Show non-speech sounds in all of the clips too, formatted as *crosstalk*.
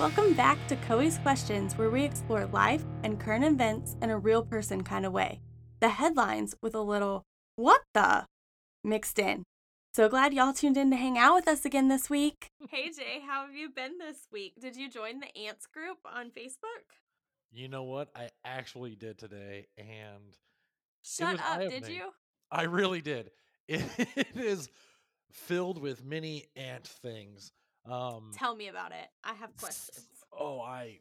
Welcome back to Coey's Questions, where we explore life and current events in a real person kind of way. The headlines with a little what the mixed in. So glad y'all tuned in to hang out with us again this week. Hey Jay, how have you been this week? Did you join the Ants group on Facebook? You know what? I actually did today, and Shut was up, did eye-opening. you? I really did. It, *laughs* it is filled with many ant things. Um, Tell me about it. I have questions. oh, I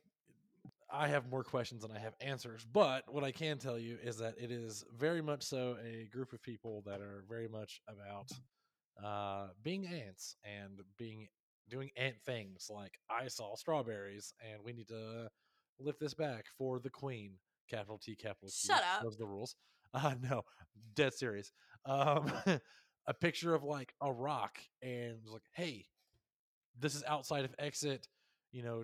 I have more questions than I have answers. But what I can tell you is that it is very much so a group of people that are very much about uh, being ants and being doing ant things. Like I saw strawberries, and we need to lift this back for the queen. Capital T, capital Q. Shut up. Those are the rules. Uh, no, dead serious. Um, *laughs* a picture of like a rock, and was like, hey, this is outside of exit, you know,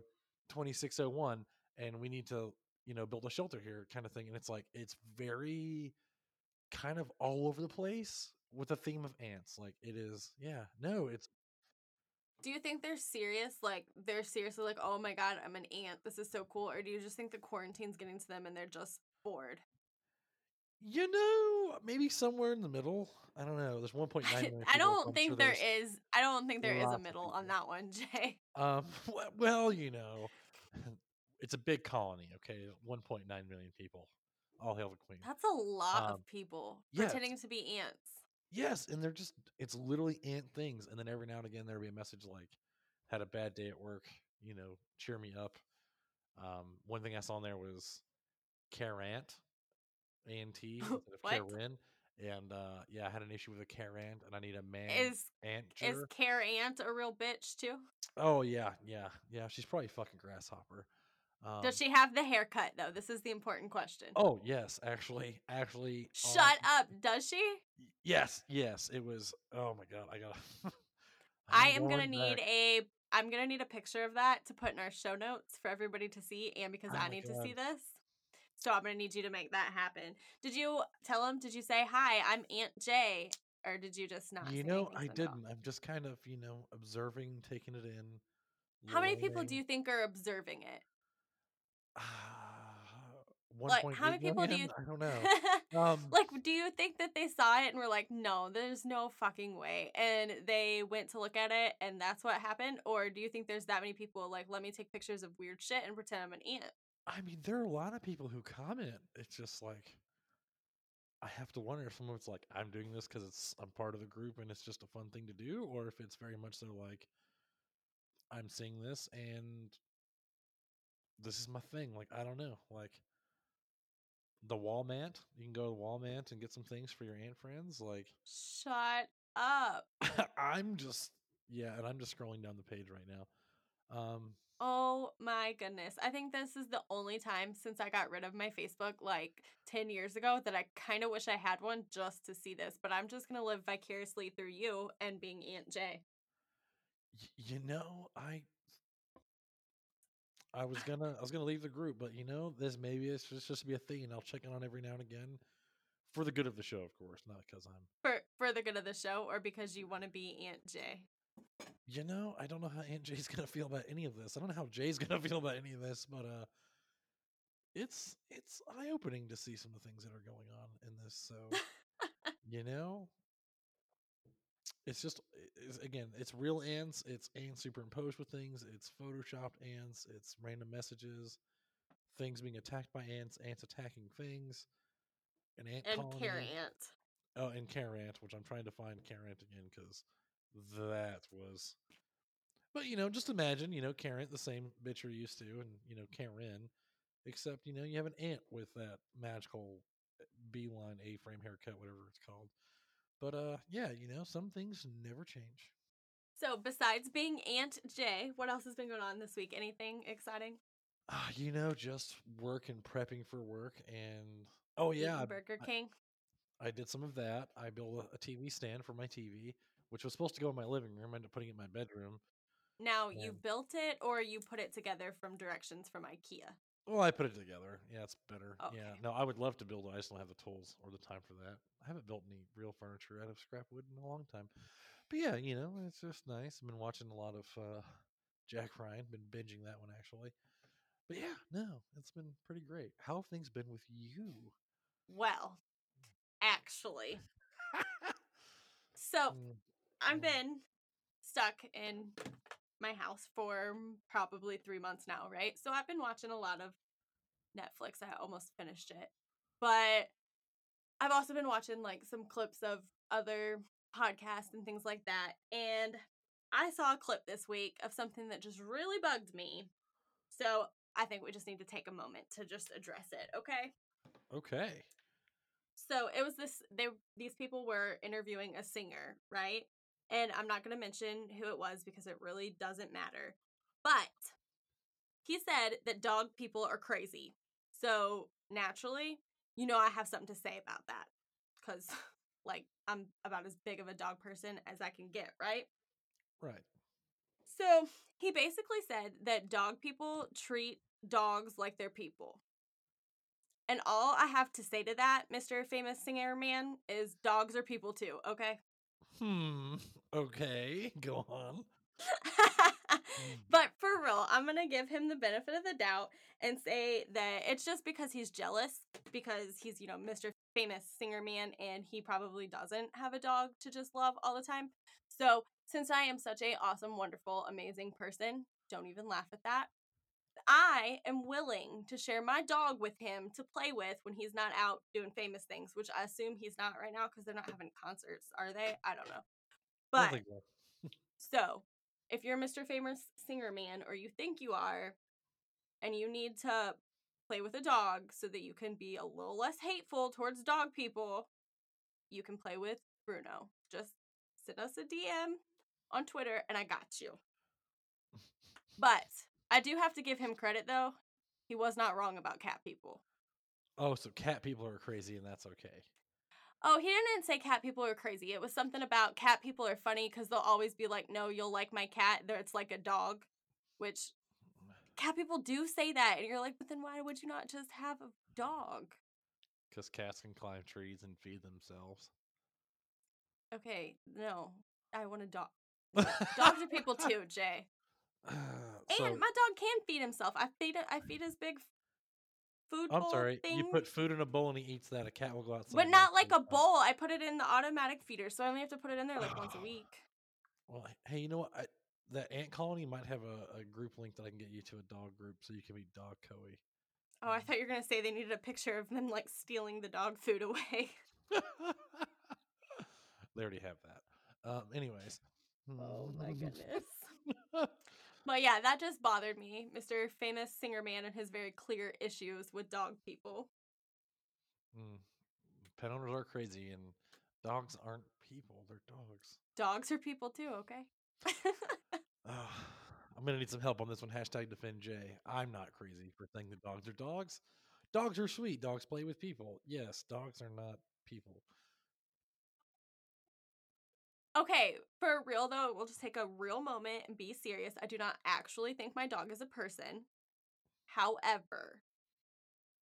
2601 and we need to, you know, build a shelter here kind of thing and it's like it's very kind of all over the place with the theme of ants. Like it is, yeah. No, it's Do you think they're serious? Like they're seriously like, oh my god, I'm an ant. This is so cool. Or do you just think the quarantine's getting to them and they're just bored? You know, maybe somewhere in the middle. I don't know. There's 1.9 I, I don't think sure there's- I don't think there is a middle on that one, *laughs* Jay. Um, well, you know, *laughs* it's a big colony. Okay, 1.9 million people. All hail the queen. That's a lot Um, of people yes. pretending to be ants. Yes, and they're just it's literally ant things. And then every now and again there'll be a message like had a bad day at work, you know, cheer me up. Um, one thing I saw on there was Carant, A N T *laughs* instead of? Karen. And uh yeah, I had an issue with a Carant and I need a man Is ant is Care Ant a real bitch too? Oh yeah, yeah, yeah. She's probably fucking grasshopper. Um, Does she have the haircut though? This is the important question. Oh yes, actually, actually. Shut um, up. Does she? Yes, yes. It was. Oh my god, I gotta. *laughs* I I'm gonna going need a I'm gonna need a picture of that to put in our show notes for everybody to see and because Oh I need to see this. So I'm gonna need you to make that happen. Did you tell him? Did you say hi? I'm Aunt Jay, or did you just not? You know, I to them all? didn't. I'm just kind of, you know, observing, taking it in. How many people do you think are observing it? One Like, how many people do you? I don't *laughs* know. Um, like, do you think that they saw it and were like, "No, there's no fucking way," and they went to look at it and that's what happened, or do you think there's that many people like, "Let me take pictures of weird shit and pretend I'm an ant"? I mean, there are a lot of people who comment. It's just like I have to wonder if someone's like, I'm doing this because it's I'm part of the group and it's just a fun thing to do, or if it's very much so like I'm seeing this and this is my thing. Like I don't know. Like the Walmart, you can go to the Walmart and get some things for your aunt friends. Like Shut up. *laughs* I'm just yeah, and I'm just scrolling down the page right now. Um, Oh my goodness. I think this is the only time since I got rid of my Facebook like 10 years ago that I kind of wish I had one just to see this, but I'm just going to live vicariously through you and being Aunt Jay. y- you know, I I was *sighs* gonna I was gonna leave the group, but you know, this maybe it's just just to be a thing, I'll check in on every now and again for the good of the show, of course, not because I'm. For for the good of the show or because you want to be Aunt Jay. You know, I don't know how Aunt Jay's gonna feel about any of this. I don't know how Jay's *laughs* gonna feel about any of this, but uh, it's it's eye opening to see some of the things that are going on in this. So *laughs* you know, it's just it's, again, it's real ants. It's ants superimposed with things. It's photoshopped ants. It's random messages, things being attacked by ants, ants attacking things. An ant And colony. Care Aunt. Oh, and Carant, which I'm trying to find Carant again because that was. But you know, just imagine, you know, Karen, the same bitch you're used to, and you know, Karen, except you know, you have an aunt with that magical beeline A-frame haircut, whatever it's called. But uh, yeah, you know, some things never change. So, besides being Aunt Jay, what else has been going on this week? Anything exciting? Ah, you know, just work and prepping for work, and oh yeah, Burger I- King. I did some of that. I built a, a TV stand for my TV, which was supposed to go in my living room. I ended up putting it in my bedroom. Now, you built it or you put it together from directions from IKEA? Well, I put it together. Yeah, it's better. Yeah. No, I would love to build it. I just don't have the tools or the time for that. I haven't built any real furniture out of scrap wood in a long time. But yeah, you know, it's just nice. I've been watching a lot of uh Jack Ryan. Been binging that one actually. But yeah, no, it's been pretty great. How have things been with you? Well, actually, *laughs* so Mm, I've mm. been stuck in my house for probably three months now, right? So I've been watching a lot of Netflix. I almost finished it. But I've also been watching like some clips of other podcasts and things like that. And I saw a clip this week of something that just really bugged me. So I think we just need to take a moment to just address it, okay? Okay. So it was this they these people were interviewing a singer, right? And I'm not going to mention who it was because it really doesn't matter. But he said that dog people are crazy. So naturally, you know I have something to say about that cuz *laughs* like I'm about as big of a dog person as I can get, right? Right. So he basically said that dog people treat dogs like they're people. And all I have to say to that, Mr. Famous Singer Man, is dogs are people too, okay? Hmm. *laughs* Okay. Go on. *laughs* but for real, I'm going to give him the benefit of the doubt and say that it's just because he's jealous because he's, you know, Mr. Famous Singer Man and he probably doesn't have a dog to just love all the time. So, since I am such a awesome, wonderful, amazing person, don't even laugh at that. I am willing to share my dog with him to play with when he's not out doing famous things, which I assume he's not right now because they're not having concerts, are they? I don't know. Don't But so. *laughs* so, if you're Mr. Famous Singer Man or you think you are, and you need to play with a dog so that you can be a little less hateful towards dog people, you can play with Bruno. Just send us a DM on Twitter and I got you. *laughs* But I do have to give him credit though. He was not wrong about cat people. Oh, so cat people are crazy and that's okay. Oh, he didn't say cat people are crazy. It was something about cat people are funny because they'll always be like, no, you'll like my cat. It's like a dog, which mm. cat people do say that. And you're like, but then why would you not just have a dog? Because cats can climb trees and feed themselves. Okay, no, I want a dog. *laughs* Dogs are people too, Jay. *sighs* And my dog can feed himself. I feed it. I feed his big food I'm bowl sorry. thing. You put food in a bowl and he eats that. A cat will go outside. but not like a bowl. I put it in the automatic feeder, so I only have to put it in there like once a *sighs* week. Well, hey, you know what? I, that ant colony might have a, a group link that I can get you to a dog group so you can be dog coey. Oh, I thought you were gonna say they needed a picture of them like stealing the dog food away. *laughs* they already have that. Um, anyways. Oh my *laughs* goodness. *laughs* But yeah, that just bothered me. Mr. Famous Singer Man and his very clear issues with dog people. Mm. Pet owners are crazy, and dogs aren't people; they're dogs. Dogs are people too, okay? *laughs* *sighs* I'm gonna need some help on this one. Hashtag defend Jay. I'm not crazy for thinking that dogs are dogs. Dogs are sweet. Dogs play with people. Yes, dogs are not people. Okay, for real though, we'll just take a real moment and be serious. I do not actually think my dog is a person. However,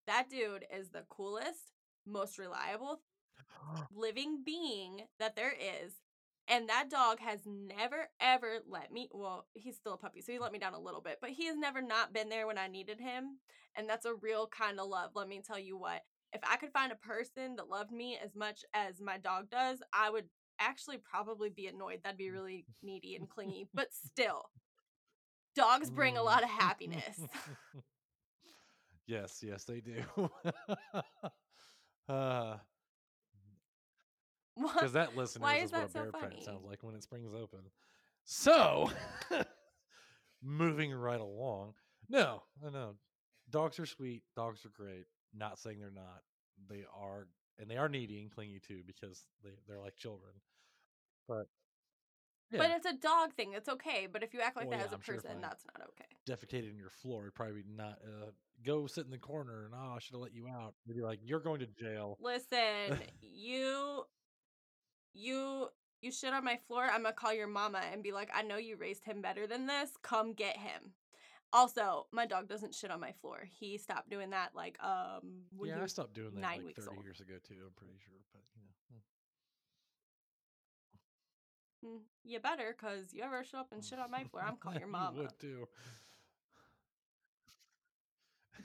that dude is the coolest, most reliable *gasps* living being that there is. And that dog has never ever let me well, he's still a puppy, so he let me down a little bit, but he has never not been there when I needed him. And that's a real kind of love. Let me tell you what. If I could find a person that loved me as much as my dog does, I would actually probably be annoyed. That'd be really needy and *laughs* clingy, but still. Dogs bring a lot of happiness. *laughs* yes, *laughs* yes, they do. uh, because that listener why is is what a so bear funny? sounds like when it springs open. So, moving right along. No, no, no. Dogs are sweet. Dogs are great. Not saying they're not. They are, and they are needy and clingy too because they they're like children. But yeah, But it's a dog thing. It's okay. But if you act like Well, that yeah, as a I'm person, I- that's not okay. defecated in your floor, it'd probably not uh, go sit in the corner and oh, I should have let you out. They'd be like, you're going to jail. Listen, *laughs* you you you shit on my floor, I'm gonna call your mama and be like, I know you raised him better than this. Come get him. Also, my dog doesn't shit on my floor. He stopped doing that like um yeah, I stopped doing that nine like weeks 30 old. years ago too. I'm pretty sure, but you know. mm. "Mm, you better, cause you ever show up and shit on my floor, I'm *laughs* calling your You mama. would too.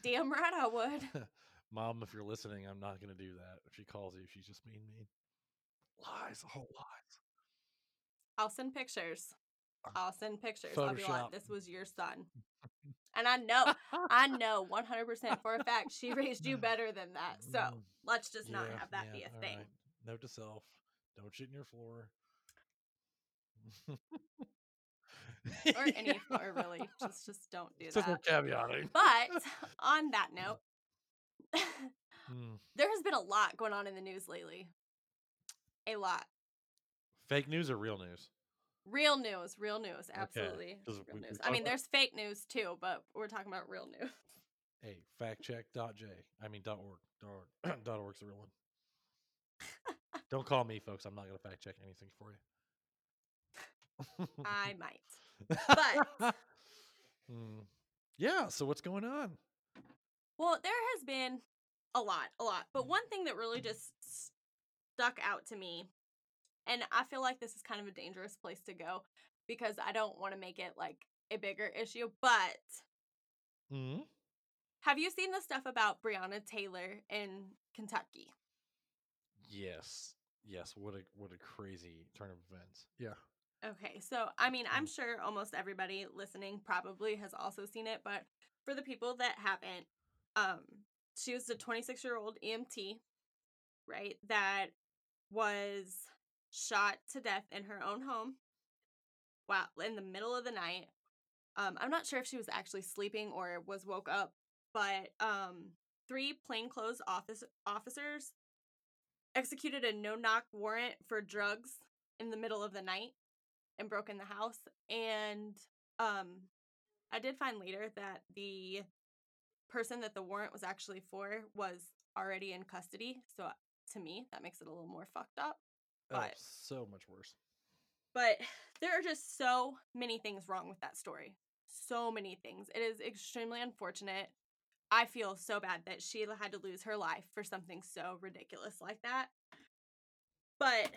Damn right I would. *laughs* Mom, if you're listening, I'm not gonna do that. If she calls you, she's just being mean. Lies, a whole lies. I'll send pictures. I'll send pictures. I'll be like, this was your son. *laughs* And I know, I know 100% for a fact she raised you better than that. So Mm, let's just not have that yeah, be a thing. right. Note to self: Don't shit in your floor. Or *laughs* any floor, really. Just, just don't do It's just that. caveating. But *laughs* on that note, *laughs* Mm, there has been a lot going on in the news lately. A lot. Fake news or real news? Real news, real news, absolutely. 'cause Real we- we news. I mean, there's fake news too, but we're talking about real news. Hey, factcheck.j. I mean dot .org. Dot .org. *clears throat* dot .org's the real one. Don't call me, folks. I'm not gonna fact check anything for you. I might. But- *laughs* Mm. yeah. So what's going on? Well, there has been a lot, a lot. But one thing that really just stuck out to me, and I feel like this is kind of a dangerous place to go because I don't want to make it like a bigger issue, but Mm. have you seen the stuff about Breonna Taylor in Kentucky? Yes. Yes. What a what a crazy turn of events. Yeah. Okay, so I mean, I'm Mm. sure almost everybody listening probably has also seen it, but for the people that haven't, um, she was a 26 year old EMT, right? That was shot to death in her own home. Wow, in the middle of the night. Um, I'm not sure if she was actually sleeping or was woke up, but um, three plainclothes office officers executed a no knock warrant for drugs in the middle of the night and broke in the house and um i did find later that the person that the warrant was actually for was already in custody so to me that makes it a little more fucked up Oh, so much worse. but there are just so many things wrong with that story so many things it is extremely unfortunate i feel so bad that she had to lose her life for something so ridiculous like that but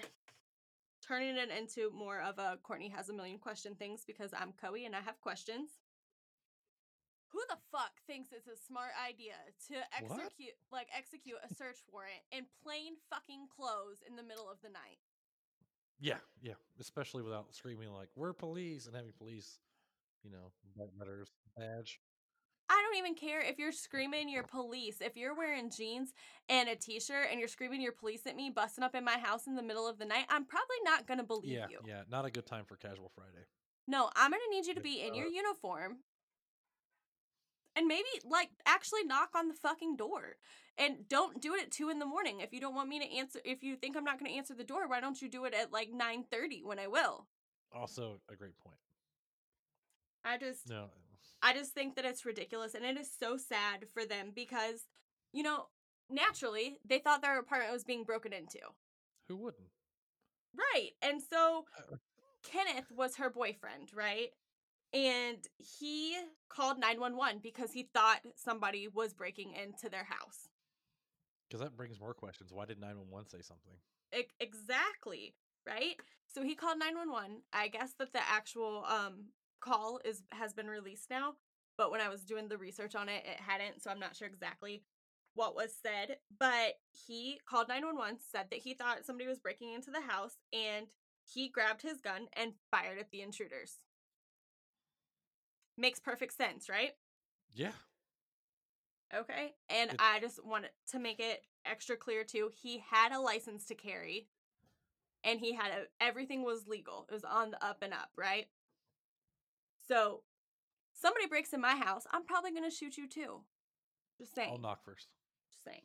turning it into more of a courtney has a million question things because i'm Coe and i have questions who the fuck thinks it's a smart idea to What? execute like execute a search warrant in plain fucking clothes in the middle of the night Yeah. Yeah. Especially without screaming like "We're police" and having police, you know, letters badge. I don't even care if you're screaming you're police. If you're wearing jeans and a t-shirt and you're screaming you're police at me, busting up in my house in the middle of the night, I'm probably not gonna believe Yeah. you. Yeah. Yeah. Not a good time for casual Friday. No, I'm gonna need you to be in uh, your uniform. And maybe like actually knock on the fucking door. And don't do it at two in the morning. If you don't want me to answer if you think I'm not gonna answer the door, why don't you do it at like nine thirty when I will? Also, a great point. I just No. I just think that it's ridiculous and it is so sad for them because, you know, naturally they thought their apartment was being broken into. Who wouldn't? Right. And so Uh, Kenneth was her boyfriend, right? And he called 911 because he thought somebody was breaking into their house. Because that brings more questions. Why did 911 say something? Exactly, right? So he called 911. I guess that the actual um call is has been released now, but when I was doing the research on it, it hadn't, so I'm not sure exactly what was said, but he called 911, said that he thought somebody was breaking into the house and he grabbed his gun and fired at the intruders. Makes perfect sense, right? Yeah. Okay. And It- I just wanted to make it extra clear too. He had a license to carry and he had a, everything was legal. It was on the up and up, right? So somebody breaks in my house, I'm probably going to shoot you too. Just saying. I'll knock first. Just saying.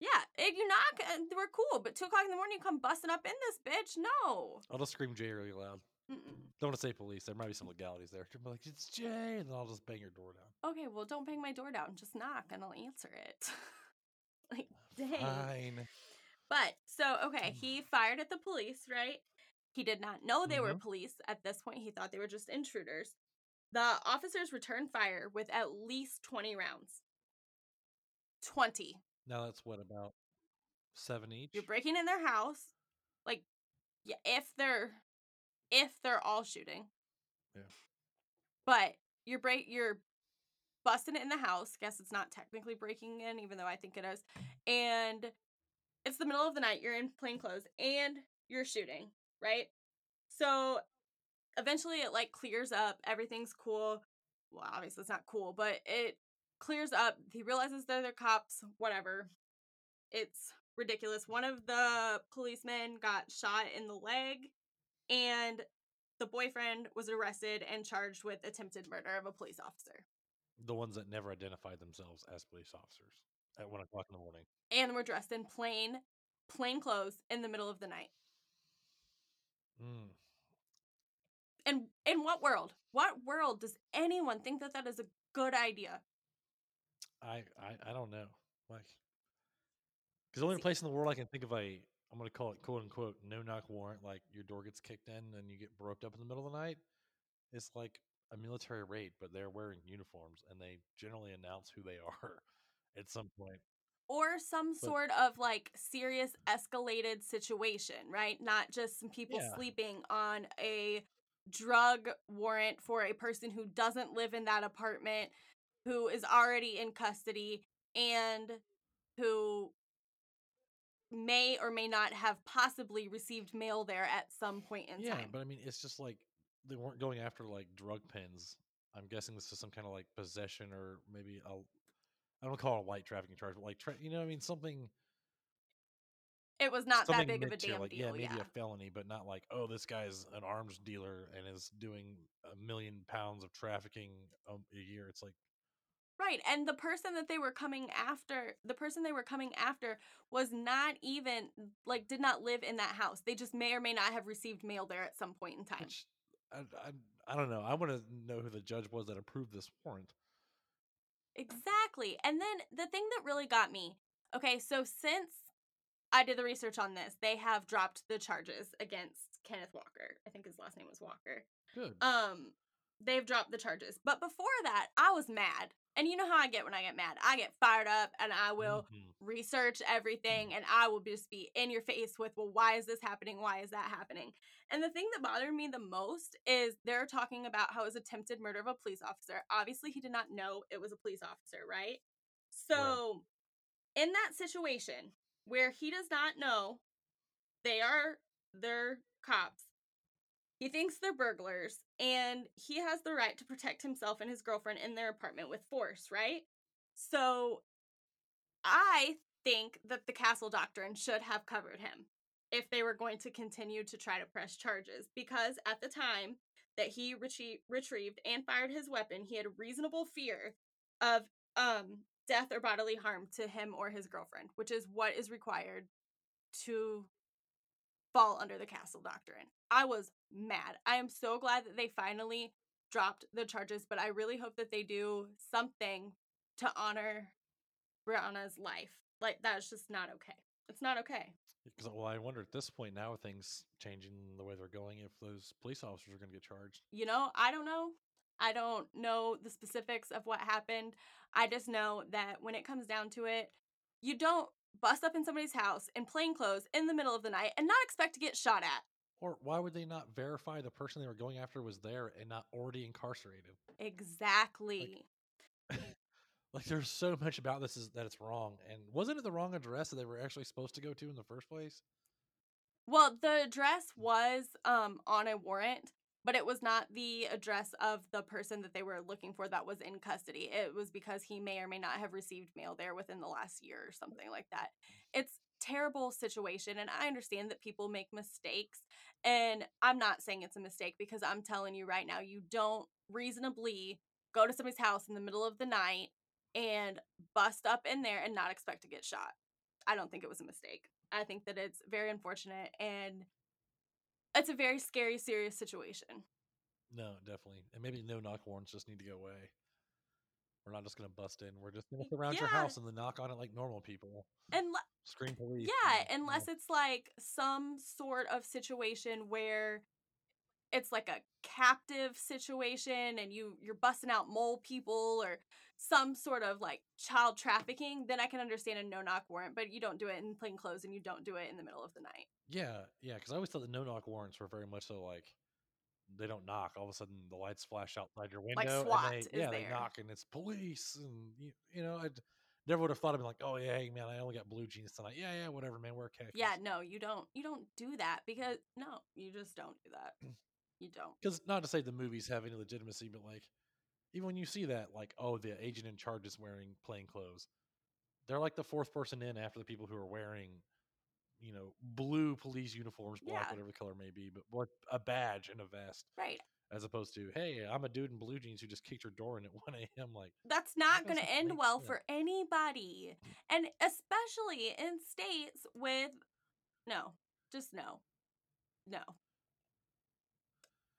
Yeah, if you knock, uh, we're cool. But two o'clock in the morning, you come busting up in this bitch. No. I'll just scream Jay really loud. Mm-mm. Don't want to say police. There might be some legalities there. Be like, it's Jay, and then I'll just bang your door down. Okay, well, don't bang my door down. Just knock and I'll answer it. *laughs* like, dang. Fine. But so okay, he fired at the police, right? He did not know they were Mhm. police at this point. He thought they were just intruders. The officers returned fire with at least 20 rounds. 20. Now that's what about seven each. You're breaking in their house. Like yeah, if they're if they're all shooting. Yeah. But you're break you're busting it in the house. Guess it's not technically breaking in, even though I think it is. And it's the middle of the night. You're in plain clothes and you're shooting, right? So eventually it like clears up. Everything's cool. Well, obviously it's not cool, but it clears up. He realizes they're cops. Whatever. It's ridiculous. One of the policemen got shot in the leg, and the boyfriend was arrested and charged with attempted murder of a police officer. The ones that never identified themselves as police officers at one o'clock in the morning. And were dressed in plain, plain clothes in the middle of the night. Mm. And in what world? What world does anyone think that that is a good idea? I, I I don't know. Like, because the only See- place in the world I can think of a I'm gonna call it quote unquote no knock warrant, like your door gets kicked in and you get roped up in the middle of the night. It's like a military raid, but they're wearing uniforms and they generally announce who they *laughs* are at some point. Or some But- sort of like serious escalated situation, right? Not just some people Yeah. sleeping on a drug warrant for a person who doesn't live in that apartment, who is already in custody, and who may or may not have possibly received mail there at some point in yeah, time. Yeah, but I mean, it's just like they weren't going after like drug pens. I'm guessing this is some kind of like possession or maybe a I don't call it a light trafficking charge, but like tra- you know, what I mean, something it was not that big of a damn like deal. yeah, maybe yeah. a felony, but not like oh, this guy's an arms dealer and is doing a million pounds of trafficking um, a year. It's like Right. And the person that they were coming after, the person they were coming after was not even like did not live in that house. They just may or may not have received mail there at some point in time. which I, I, I don't know. I want to know who the judge was that approved this warrant. Exactly. And then the thing that really got me, okay, so since I did the research on this, they have dropped the charges against Kenneth Walker. I think his last name was Walker. Good. Um, they've dropped the charges. But before that, I was mad. And you know how I get when I get mad. I get fired up and I will Mhm. research everything and I will just be in your face with, well, why is this happening? Why is that happening? And the thing that bothered me the most is they're talking about how it was attempted murder of a police officer. Obviously, he did not know it was a police officer, right? So, in that situation where he does not know they are they're cops, he thinks they're burglars and he has the right to protect himself and his girlfriend in their apartment with force, right? So I think that the castle doctrine should have covered him if they were going to continue to try to press charges because at the time that he retrie- retrieved and fired his weapon, he had reasonable fear of um death or bodily harm to him or his girlfriend, which is what is required to fall under the castle doctrine. I was mad. I am so glad that they finally dropped the charges, but I really hope that they do something to honor Breonna's life. Like that's just not okay. It's not okay. Because well, I wonder at this point now, things changing the way they're going, if those police officers are going to get charged. You know, I don't know. I don't know the specifics of what happened. I just know that when it comes down to it, you don't bust up in somebody's house in plain clothes in the middle of the night and not expect to get shot at. Or why would they not verify the person they were going after was there and not already incarcerated? Exactly. *laughs* Like, there's so much about this is that it's wrong. And wasn't it the wrong address that they were actually supposed to go to in the first place? Well, the address was um on a warrant, but it was not the address of the person that they were looking for that was in custody. It was because he may or may not have received mail there within the last year or something like that. It's terrible situation and I understand that people make mistakes and I'm not saying it's a mistake because I'm telling you right now you don't reasonably go to somebody's house in the middle of the night and bust up in there and not expect to get shot. I don't think it was a mistake. I think that it's very unfortunate and it's a very scary, serious situation. No, definitely. And maybe no knock warrants just need to go away. We're not just going to bust in. We're just going to surround your house and then knock on it like normal people. And le- Scream police. yeah, and, you know, unless it's like some sort of situation where it's like a captive situation and you you're busting out mole people or some sort of like child trafficking, then I can understand a no knock warrant, but you don't do it in plain clothes and you don't do it in the middle of the night. Yeah, yeah. Because I always thought the no knock warrants were very much so like they don't knock. All of a sudden, the lights flash outside your window, Like and SWAT they is yeah they knock, and it's police, and you, you know I never would have thought of being like, oh yeah, hey man, I only got blue jeans tonight. Yeah, yeah, whatever, man, wear khakis. Yeah, no, you don't you don't do that because no, you just don't do that. *clears throat* You don't. because not to say the movies have any legitimacy, but like even when you see that, like oh the agent in charge is wearing plain clothes, they're like the fourth person in after the people who are wearing, you know, blue police uniforms, black Yeah. whatever the color may be, but with a badge and a vest, Right. as opposed to hey I'm a dude in blue jeans who just kicked your door in at *laughs* one a.m. Like That's not going to end well sense. for anybody. And especially in states with no, just no. No.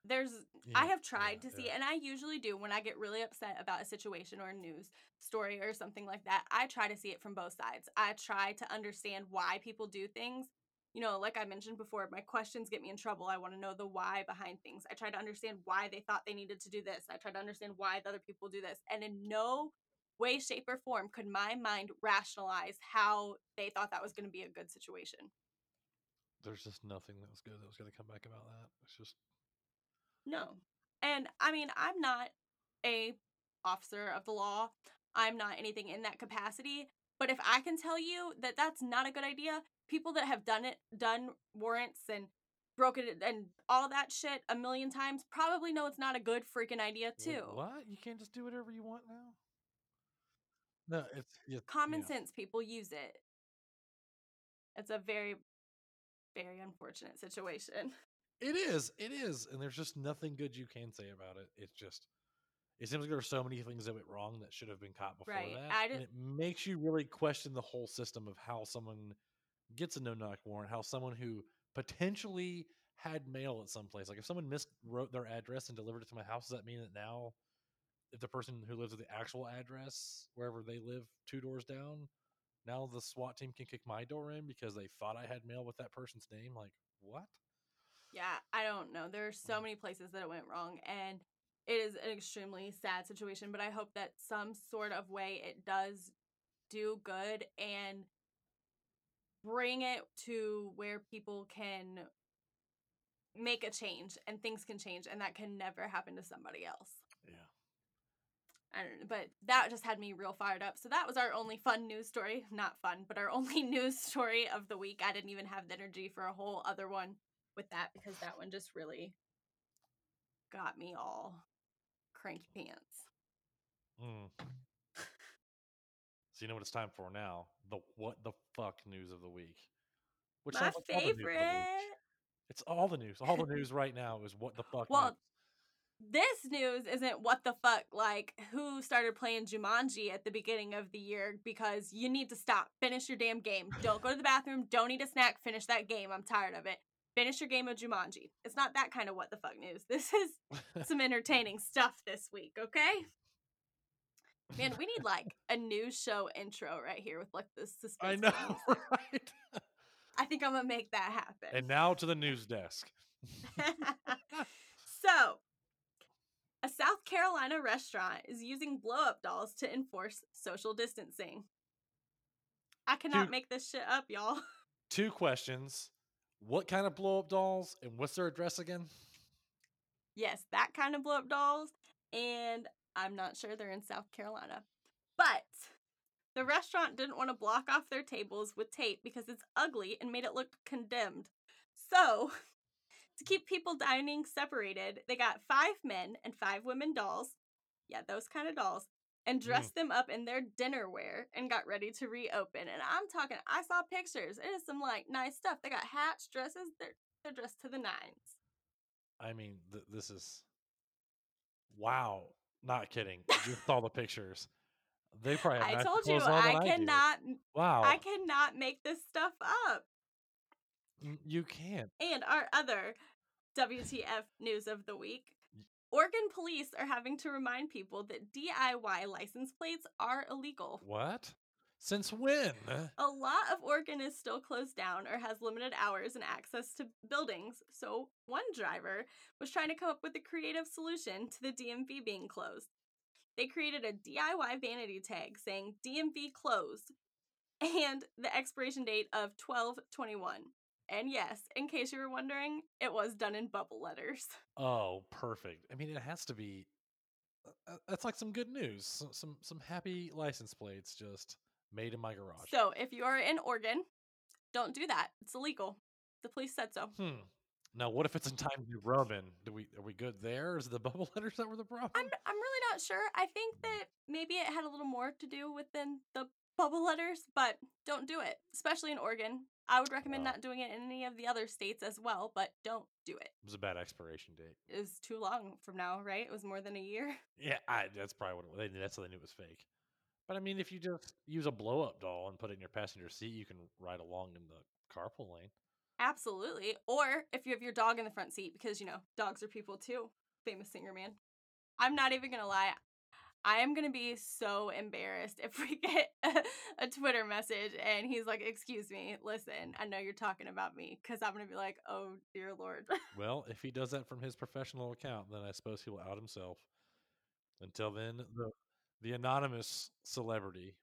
There's I have tried yeah, to see yeah. and I usually do when I get really upset about a situation or a news story or something like that. I try to see it from both sides. I try to understand why people do things. You know, like I mentioned before, my questions get me in trouble. I want to know the why behind things. I try to understand why they thought they needed to do this. I try to understand why the other people do this. And in no way, shape, or form could my mind rationalize how they thought that was going to be a good situation. There's just nothing that was good that was going to come back about that. It's just No. And I mean, I'm not a officer of the law. I'm not anything in that capacity, but if I can tell you that that's not a good idea, people that have done it, done warrants and broken it and all that shit a million times probably know it's not a good freaking idea too. what? You can't just do whatever you want now? No, it's yeah, Common yeah. sense people use it. It's a very very unfortunate situation. It is. It is. And there's just nothing good you can say about it. It's just it seems like there are so many things that went wrong that should have been caught before Right. that. And it makes you really question the whole system of how someone gets a no knock warrant, how someone who potentially had mail at some place. Like if someone miswrote their address and delivered it to my house, does that mean that now if the person who lives at the actual address, wherever they live two doors down, now the SWAT team can kick my door in because they thought I had mail with that person's name? Like, what? Yeah, I don't know. There are so mm. many places that it went wrong, and it is an extremely sad situation. But I hope that some sort of way it does do good and bring it to where people can make a change and things can change, and that can never happen to somebody else. Yeah. I don't know, but that just had me real fired up. So that was our only fun news story. Not fun, but our *laughs* only news story of the week. I didn't even have the energy for a whole other one with that because that one just really got me all cranky pants. Mm. So you know what it's time for now? The what the fuck news of the week. Which My like all the news of the week. favorite. It's all the news. All the *laughs* news right now is what the fuck. Well, news. This news isn't what the fuck, like who started playing Jumanji at the beginning of the year because you need to stop. Finish your damn game. Don't go to the bathroom. Don't eat a snack. Finish that game. I'm tired of it. Finish your game of Jumanji. It's not that kind of what the fuck news. *laughs* This is *laughs* some entertaining stuff this week, okay? Man, we need like a new show intro right here with like this suspense. I know, *laughs* right? I think I'm gonna make that happen. and now to the news desk. so, a South Carolina restaurant is using blow up dolls to enforce social distancing. I cannot Dude. make this shit up, y'all. Two questions: What kind of blow up dolls, and what's their address again? Yes, that kind of blow up dolls, and I'm not sure they're in South Carolina. But the mm. restaurant didn't want to block off their tables with tape because it's ugly and made it look condemned. So, *laughs* to keep people dining separated, they got five men and five women dolls. Yeah, those kind of dolls. And mm. dressed them up in their dinnerware and got ready to reopen. And I'm talking, I saw pictures. It is some like nice stuff. They got hats, dresses. They're they're dressed to the nines. I mean, th- this is wow. Not kidding. You saw the pictures. They probably have I told you I cannot Wow, I cannot make this stuff up. You can't. And our other WTF news of the week. Oregon police are having to remind people that DIY license plates are illegal. What? Since when? A lot of Oregon is still closed down or has limited hours and access to buildings, so one driver was trying to come up with a creative solution to the DMV being closed. They created a DIY vanity tag saying DMV closed and the expiration date of 1221. And yes, in case you were wondering, it was done in bubble letters. *laughs* Oh, perfect. I mean, it has to be. uh, uh, That's like some good news. Some some, some happy license plates just made in my garage. So if you are in Oregon, don't do that. It's illegal. The police said so. Hmm. Now, what if it's in Times New Roman? Do we are we good there? Is the *laughs* bubble letters that were the problem? I'm I'm really not sure. I think that maybe it had a little more to do within the bubble letters, but don't do it, especially in Oregon. I would recommend not doing it in any of the other states as well, but don't do it. It was a bad expiration date. It was too long from now, right? It was more than a year. *laughs* Yeah, I, that's probably what it was. They, that's how they knew it was fake. But I mean, if you just use a blow up doll and put it in your passenger seat, you can ride along in the carpool lane. Absolutely. Or if you have your dog in the front seat, because you know, dogs are people too. Famous singer man. I'm not even gonna lie. I am gonna be so embarrassed if *laughs* we get a, a Twitter message and he's like, "Excuse me, listen, I know you're talking about me," because I'm gonna be like, "Oh dear lord." Well, *laughs* if he does that from his professional account, then I suppose he will out himself. Until then, the the anonymous celebrity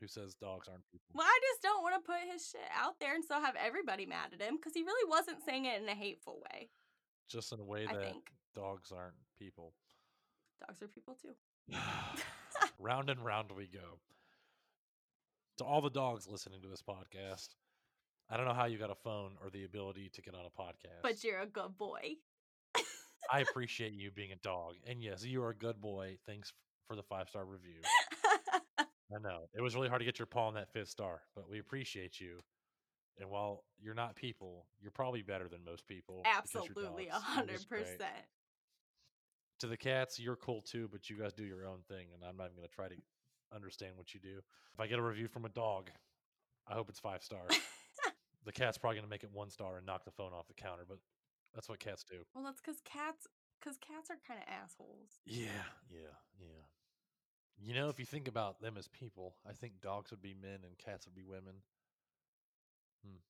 who says dogs aren't people. well, I just don't want to put his shit out there and so have everybody mad at him because he really wasn't saying it in a hateful way. Just in a way I that think. dogs aren't people. Dogs are people too. *sighs* round and round we go. To all the dogs listening to this podcast, I don't know how you got a phone or the ability to get on a podcast. But you're a good boy. I *laughs* appreciate you being a dog. And yes, you are a good boy. Thanks for the five star review. *laughs* I know. It was really hard to get your paw on that fifth star, but we appreciate you. And while you're not people, you're probably better than most people. Absolutely, 100%. To the cats, you're cool too, but you guys do your own thing, and I'm not even going to try to understand what you do. If I get a review from a dog, I hope it's five stars. *laughs* the cat's probably going to make it one star and knock the phone off the counter, but that's what cats do. Well, that's because cats, because cats are kind of assholes. Yeah, yeah, yeah. You know, if you think about them as people, I think dogs would be men and cats would be women. Hmm.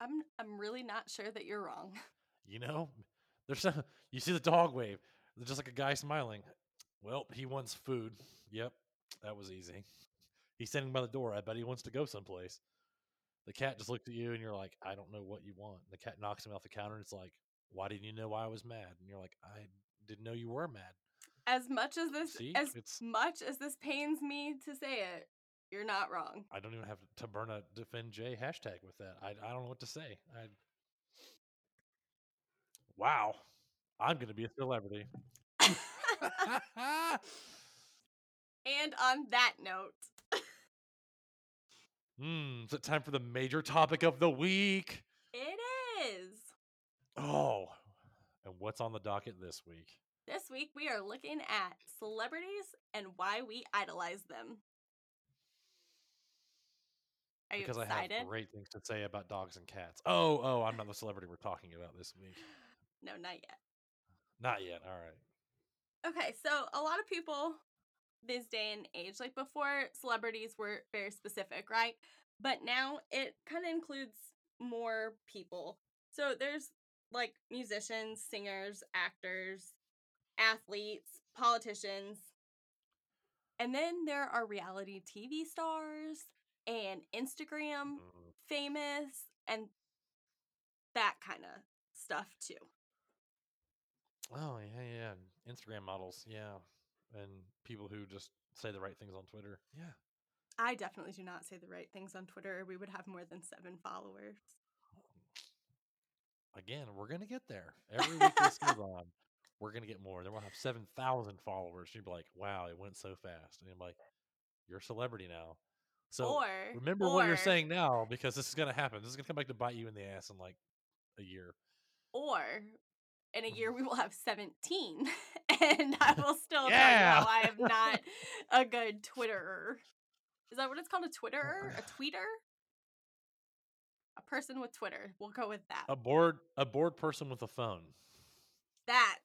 I'm, I'm really not sure that you're wrong. You know, there's some, *laughs* you see the dog wave, They're just like a guy smiling. Well, he wants food. Yep, that was easy. He's standing by the door. I bet he wants to go someplace. The cat just looked at you and you're like, I don't know what you want. The cat knocks him off the counter and it's like, Why didn't you know why I was mad? And you're like, I didn't know you were mad. As much as this, See, as it's much as this pains me to say it, you're not wrong. I don't even have to burn a defend Jay hashtag with that. I I don't know what to say. I Wow. I'm gonna be a celebrity. and on that note, Hmm, is it time for the major topic of the week? it is. Oh. And what's on the docket this week? This week we are looking at celebrities and why we idolize them. Are you because I have great things to say about dogs and cats. Oh, oh, I'm not the celebrity we're talking about this week. No, not yet. Not yet. All right. Okay, so a lot of people this day and age, like before celebrities were very specific, right? But now it kind of includes more people. So there's like musicians, singers, actors, athletes, politicians. And then there are reality TV stars and Instagram Mm, famous and that kind of stuff too. Oh yeah, yeah. Instagram models, yeah, and people who just say the right things on Twitter. Yeah. I definitely do not say the right things on Twitter, or we would have more than seven followers. Oh. Again, we're gonna get there. Every week this goes on, we're gonna get more. Then we'll have seven thousand followers. You'd be like, "Wow, it went so fast," and I'm like, "You're a celebrity now." So or remember what you're saying now, because this is gonna happen. This is gonna come back to bite you in the ass in like a year. Or in a year we will have 17 *laughs* and I will still Yeah. tell you how I am not *laughs* a good Twitterer. Is that what it's called? A Twitterer? A *laughs* tweeter? A person with Twitter. We'll go with that. A bored, a bored person with a phone. That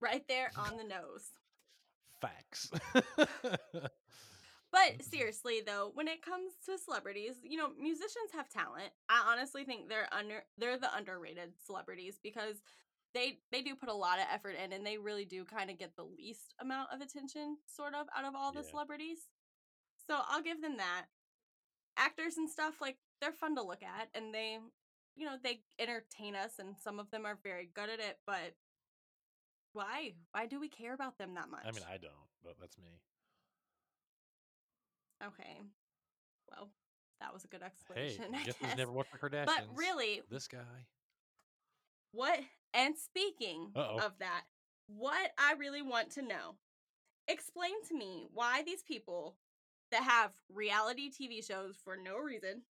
right there on the nose. Facts. But seriously though, when it comes to celebrities, you know, musicians have talent. I honestly think they're under they're the underrated celebrities because they they do put a lot of effort in and they really do kind of get the least amount of attention sort of out of all the Yeah. celebrities. So I'll give them that. actors and stuff like they're fun to look at and they you know they entertain us and some of them are very good at it but why why do we care about them that much I mean, I don't, but that's me. okay well that was a good Hey, explanation *laughs* I guess never watched the Kardashians? but really this guy. what and speaking Uh-oh. of that what i really want to know explain to me why these people that have reality tv shows for no reason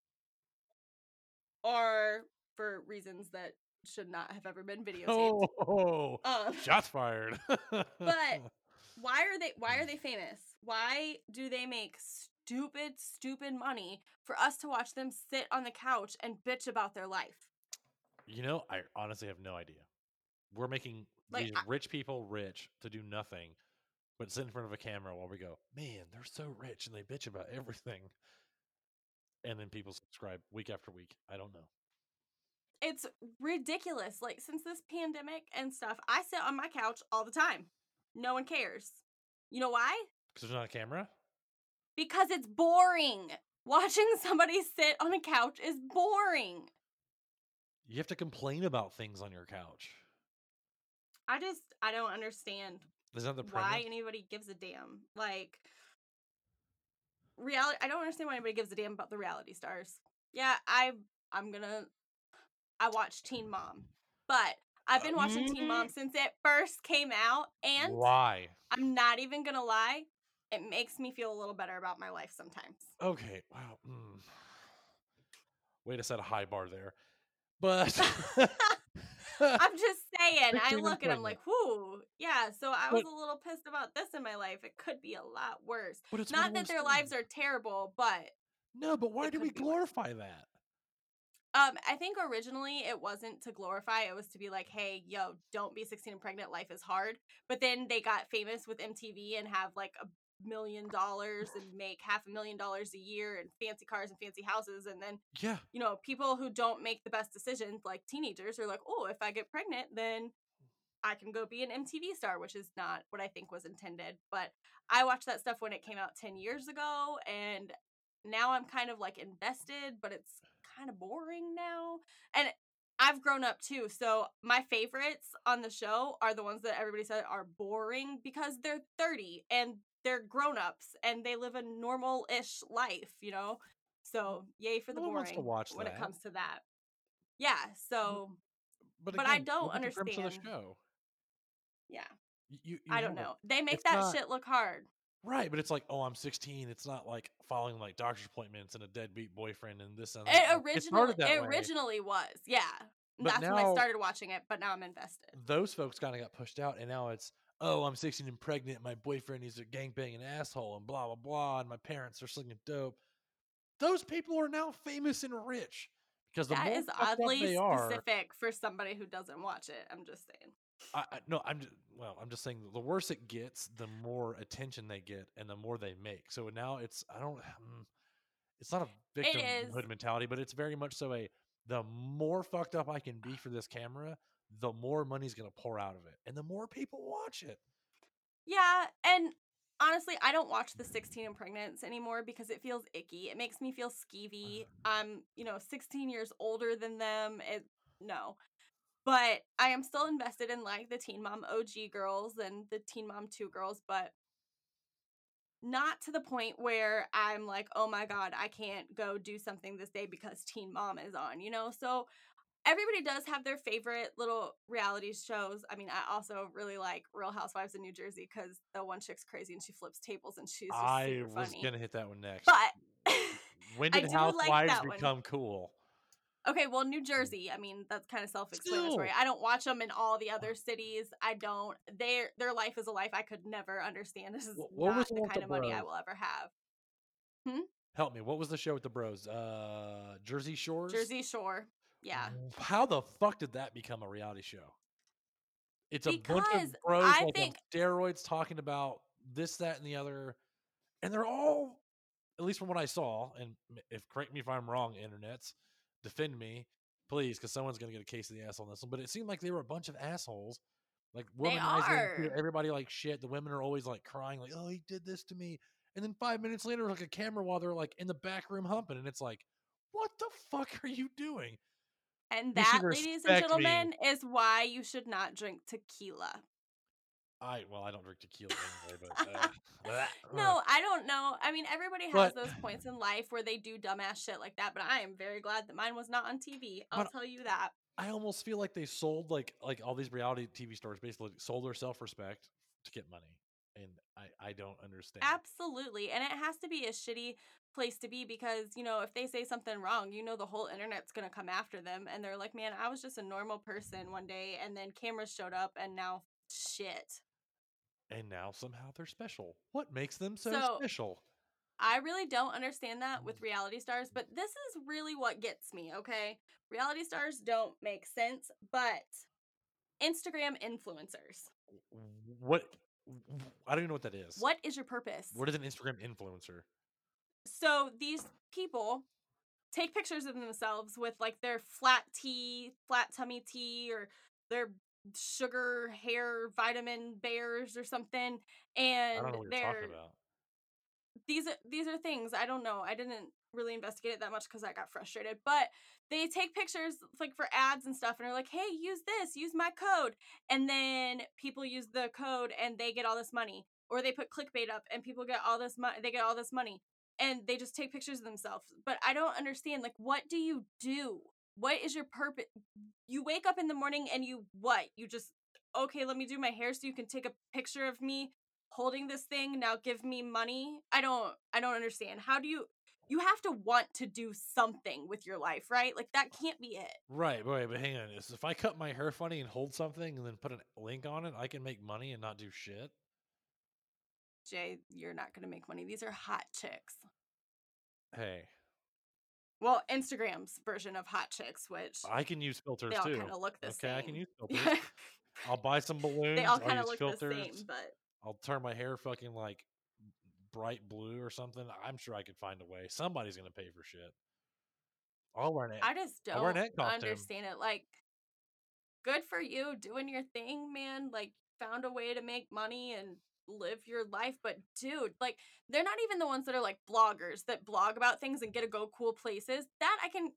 or for reasons that should not have ever been *laughs* videotaped Oh, um, shots fired. But *laughs* why are they why are they famous why do they make stupid stupid money for us to watch them sit on the couch and bitch about their life you know, I honestly have no idea. We're making Like, these I- rich people rich to do nothing, but sit in front of a camera while we go, man, they're so rich and they bitch about everything. And then people subscribe week after week. I don't know. it's ridiculous. Like since this pandemic and stuff, I sit on my couch all the time. No one cares. You know why? Because there's not a camera? Because it's boring. *laughs* Watching somebody sit on a couch is boring. You have to complain about things on your couch. I just I don't understand Is that the why anybody gives a damn. Like reality I don't understand why anybody gives a damn about the reality stars. Yeah, I I'm gonna I watch Teen Mom. But I've been watching Teen Mom since it first came out and Why? I'm not even gonna lie, it makes me feel a little better about my life sometimes. Okay. Wow. Mm. Way to set a high bar there. But *laughs* *laughs* *laughs* I'm just saying, I look and I'm like, whoo, yeah, so I was But- a little pissed about this in my life. It could be a lot worse. But it's Not that their lives are terrible, but No, but why do we glorify that? um, I think originally it wasn't to glorify, it was to be like, hey, yo, don't be 16 and pregnant, life is hard. But then they got famous with MTV and have like a million dollars and make half a million dollars a year and fancy cars and fancy houses and then Yeah. you know, people who don't make the best decisions, like teenagers, are like, oh, if I get pregnant, then I can go be an MTV star, which is not what I think was intended. But I watched that stuff when it came out 10 years ago, and now I'm kind of like invested, but it's kind of boring now. And I've grown up too. So my favorites on the show are the ones that everybody said are boring because they're 30 and they're grown ups and they live a normal ish life, you know? So yay for the No boring to watch when it comes to that. Yeah. So But, But I don't at the understand. show. yeah, You, you I don't it. know. They make It's that not- shit look hard. Right, but it's like, oh, I'm 16. It's not like following like doctor's appointments and a deadbeat boyfriend and this and that. It originally that it originally was. Yeah. But That's when I started watching it, but now I'm invested. Those folks kind of got pushed out, and now it's, oh, I'm 16 and pregnant. My boyfriend is a gangbanging asshole, and blah blah blah. And my parents are slinging dope. Those people are now famous and rich because the That is oddly they are, specific for somebody who doesn't watch it. I'm just saying. I, I no, I'm just well, I'm just saying the worse it gets, the more attention they get, and the more they make. So now it's I don't, mm, it's not a victimhood mentality, but it's very much so a the more fucked up I can be for this camera, the more money's gonna pour out of it, and the more people watch it. Yeah, and honestly, I don't watch the 16 and pregnant anymore because it feels icky. It makes me feel skeevy. *sighs* I'm, you know, 16 years older than them. It no. But I am still invested in like the Teen Mom OG girls and the Teen Mom 2 girls, but not to the point where I'm like, "Oh my god, I can't go do something this day because Teen Mom is on." You know? So everybody does have their favorite little reality shows. I mean, I also really like Real Housewives of New Jersey because the one chick's crazy and she flips tables and she's just I was funny. gonna hit that one next. But *laughs* when did do like Housewives one. become cool? okay, well, New Jersey. I mean, that's kind of self-explanatory. Still. I don't watch them in all the other cities. I don't. Their their life is a life I could never understand. This is Wh- what not the the one with kind of money I will ever have. Hmm. Help me. What was the show with the bros? Uh, Jersey Shore. Jersey Shore. Yeah. How the fuck did that become a reality show? It's a bunch of bros I like think- steroids talking about this, that, and the other, and they're all, at least from what I saw, and if correct me if I'm wrong, internets, defend me, please, because someone's gonna get a case of the ass on this one. But it seemed like they were a bunch of assholes, like womanizing everybody like shit. The women are always like crying, like, "Oh, he did this to me," and then five minutes later, like a camera while they're like in the back room humping, and it's like, what the fuck are you doing? And that, ladies and respect me. gentlemen, is why you should not drink tequila. I well, I don't drink tequila anyway, but uh, *laughs* No, I don't know. I mean, everybody has But- those points in life where they do dumbass shit like that, but I am very glad that mine was not on TV. I'll tell you that. I almost feel like they sold like like all these reality TV stars basically sold their self respect to get money, and I I don't understand. Absolutely. And it has to be a shitty place to be because, you know, if they say something wrong, you know, the whole internet's going to come after them. And they're like, man, I was just a normal person one day. And then cameras showed up and now shit. and now somehow they're special. What makes them so, So- special? I really don't understand that with mm. reality stars, but this is really what gets me, okay? Reality stars don't make sense, but Instagram influencers. What I don't even know what that is. What is your purpose? What is an Instagram influencer? so these people take pictures of themselves with like their flat tea, flat tummy tea, or their sugar hair vitamin bears or something, and don't know what you're they're talking about. these are these are things I don't know. I didn't really investigate it that much because I got frustrated. But they take pictures like for ads and stuff, and are like, "Hey, use this, use my code," and then people use the code and they get all this money, or they put clickbait up and people get all this money. They get all this money, and they just take pictures of themselves. But I don't understand. Like, what do you do? What is your purpose? You wake up in the morning and you what? You just okay. Let me do my hair so you can take a picture of me holding this thing now give me money i don't i don't understand how do you you have to want to do something with your life right like that can't be it Right, but wait, but hang on. If I cut my hair funny and hold something and then put a link on it, I can make money and not do shit. jay you're not gonna make money these are hot chicks Hey, well instagram's version of hot chicks which I can use filters too. they all too. kind of look the same. okay, same I can use *laughs* filters. I'll buy some balloons. they all kind of look filters. the same but I'll turn my hair fucking like bright blue or something. I'm sure I could find a way. Somebody's gonna pay for shit. I'll wear an i just don't an ant costume. understand it like good for you doing your thing man like found a way to make money and live your life but dude like they're not even the ones that are like bloggers that blog about things and get to go cool places that i can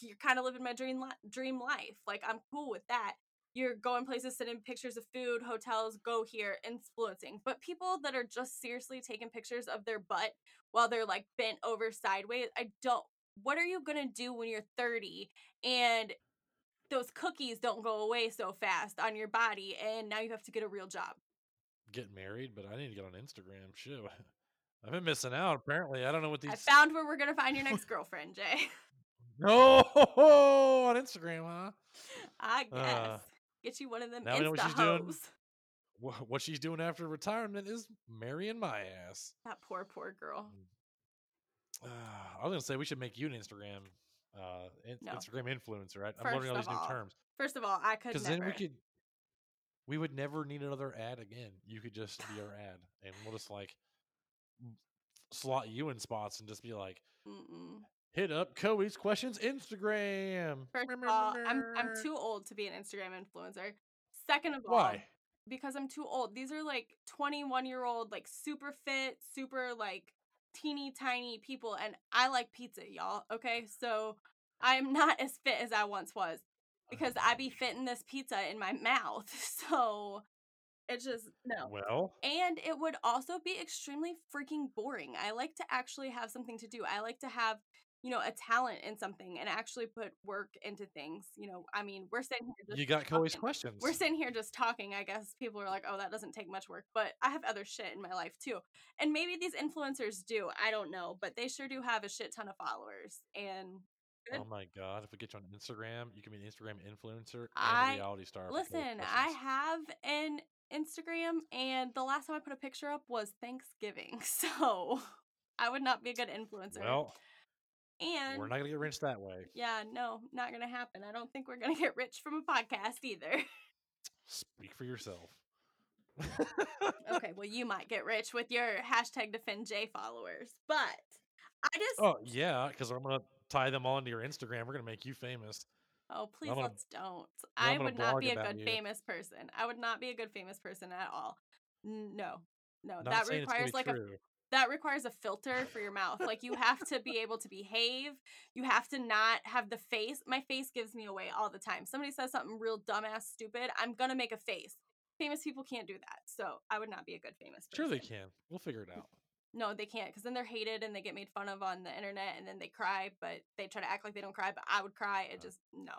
you're kind of living my dream li- dream life like i'm cool with that you're going places sending pictures of food hotels go here influencing but people that are just seriously taking pictures of their butt while they're like bent over sideways i don't what are you gonna do when you're 30 and those cookies don't go away so fast on your body and now you have to get a real job get married, but I need to get on Instagram. Shit. *laughs* I've been missing out. Apparently, I don't know what these. i found where we're gonna find your next girlfriend jay *laughs* No, *laughs* on Instagram, huh? i guess Uh, get you one of them now we what insta she's doing. hoes *laughs* Wha- What she's doing after retirement is marrying my ass. that poor poor girl Uh, I was gonna say we should make you an Instagram, uh, in- No. Instagram influencer. Right? I'm learning all these new terms first of all i could because then we could, we would never need another ad again. You could just be our ad, and we'll just like slot you in spots and just be like, Mm-mm. Hit up Coey's questions Instagram. First of all, I'm I'm too old to be an Instagram influencer. Second of all, Why? because I'm too old. These are like 21 year old, like super fit, super like teeny tiny people, and I like pizza, y'all. Okay, so I am not as fit as I once was because I be *laughs* fitting this pizza in my mouth. *laughs* So it's just no. Well, And it would also be extremely freaking boring. I like to actually have something to do. I like to have, you know, a talent in something and actually put work into things. You know, I mean, we're sitting here just you got talking. questions. We're sitting here just talking. I guess people are like, oh, that doesn't take much work. But I have other shit in my life too. And maybe these influencers do. I don't know. But they sure do have a shit ton of followers. And oh good. Oh my god! If we get you on Instagram, you can be an Instagram influencer and I- a reality star. Listen, I have an Instagram, and the last time I put a picture up was Thanksgiving. *laughs* So I would not be a good influencer. Well, and we're not gonna get rich that way. yeah, no, not gonna happen. I don't think we're gonna get rich from a podcast either. *laughs* Speak for yourself. okay, *laughs* well, you might get rich with your hashtag defend Jay followers, but I just Oh yeah, because I'm gonna tie them all into your Instagram. We're gonna make you famous. Oh, please gonna- let's don't. I would not be a good you. famous person. I would not be a good famous person at all. No. No, Not that saying it's gonna requires like a true. That requires a filter for your mouth. Like you have to be able to behave. You have to not have the face. My face gives me away all the time. Somebody says something real dumbass stupid, I'm gonna make a face. Famous people can't do that. So I would not be a good famous person. Sure, they can. We'll figure it out. No, they can't because then they're hated and they get made fun of on the internet and then they cry, but they try to act like they don't cry, but I would cry. It uh, just no.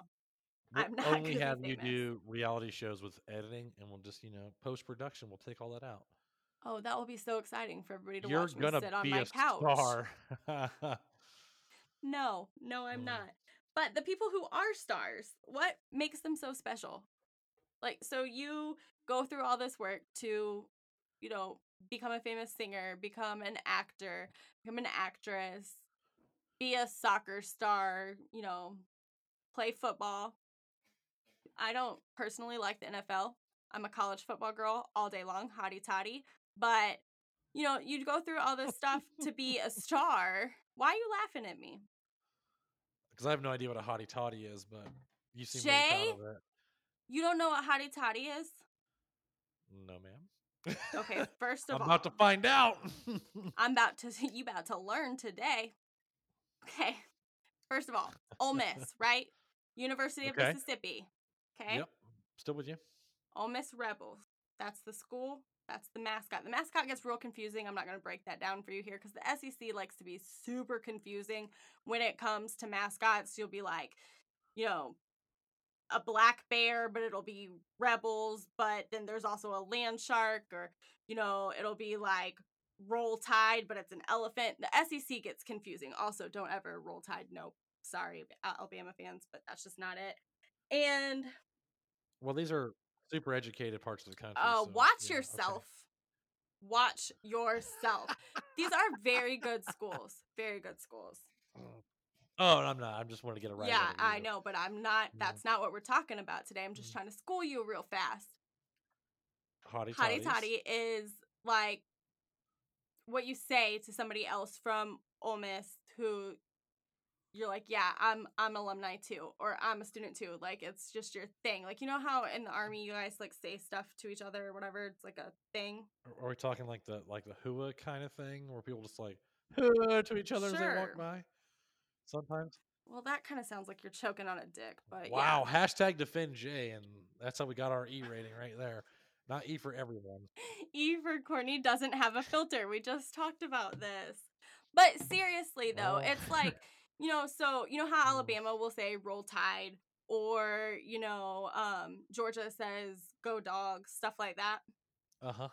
We'll I'm not *laughs* only have you do reality shows with editing, and we'll just you know post production. We'll take all that out. Oh, that will be so exciting for everybody to You're watch me sit on my a couch. star. *laughs* No, no, I'm Mm. not. But the people who are stars, what makes them so special? Like, so you go through all this work to, you know, become a famous singer, become an actor, become an actress, be a soccer star, you know, play football. I don't personally like the NFL. I'm a college football girl all day long, hotty toddy. But, you know, you'd go through all this stuff to be a *laughs* star. Why are you laughing at me? Because I have no idea what a hotty toddy is, but you seem really Jay? proud of it. You don't know what hotty toddy is? No, ma'am. Okay, *laughs* first of I'm all, about to find out. *laughs* I'm about to you about to learn today. Okay. First of all, Ole Miss, right? University of Okay. Mississippi. Okay. Yep, still with you. Ole Miss Rebels. That's the school. That's the mascot. The mascot gets real confusing. I'm not going to break that down for you here because the SEC likes to be super confusing when it comes to mascots. You'll be like, you know, a black bear, but it'll be rebels. But then there's also a land shark, or, you know, it'll be like roll tide, but it's an elephant. The SEC gets confusing. Also, don't ever roll tide. Nope. Sorry, Alabama fans, but that's just not it. And Well, these are super educated parts of the country. Oh, so, watch yeah, okay. yourself. Watch yourself. These are very good schools. Very good schools. Oh, I'm not. I'm just want to get it right. yeah, I know, but I'm not. That's not what we're talking about today. I'm just Mhm. trying to school you real fast. Hotty Hotty toddy is like what you say to somebody else from Ole Miss who you're like, yeah, I'm I'm alumni too, or I'm a student too. Like it's just your thing. Like you know how in the mm. army you guys like say stuff to each other or whatever. It's like a thing. Are- Are we talking like the like the hua kind of thing, where people just like hua to each other as they walk by? Sometimes. Well, that kind of sounds like you're choking on a dick, but wow. Hashtag defend Jay, and that's how we got our E rating right there. Not E for everyone. *laughs* E for Courtney doesn't have a filter. We just talked about this. But seriously though, Well. it's like, you know, so you know how Mm. Alabama will say roll tide or, you know, um Georgia says go dogs, stuff like that. Uh huh.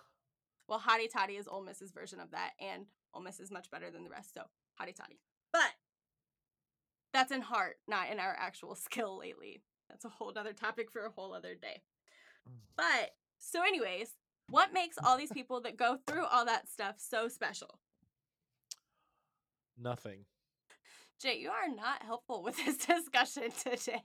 Well, Hotty Toddy is Ole Miss's version of that, and Ole Miss is much better than the rest, so Hotty Toddy. But that's in heart, not in our actual *laughs* skill lately. That's a whole other topic for a whole other day. But so, anyways, what makes all these people that go through all that stuff so special? Nothing. Jay, you are not helpful with this *laughs* discussion today.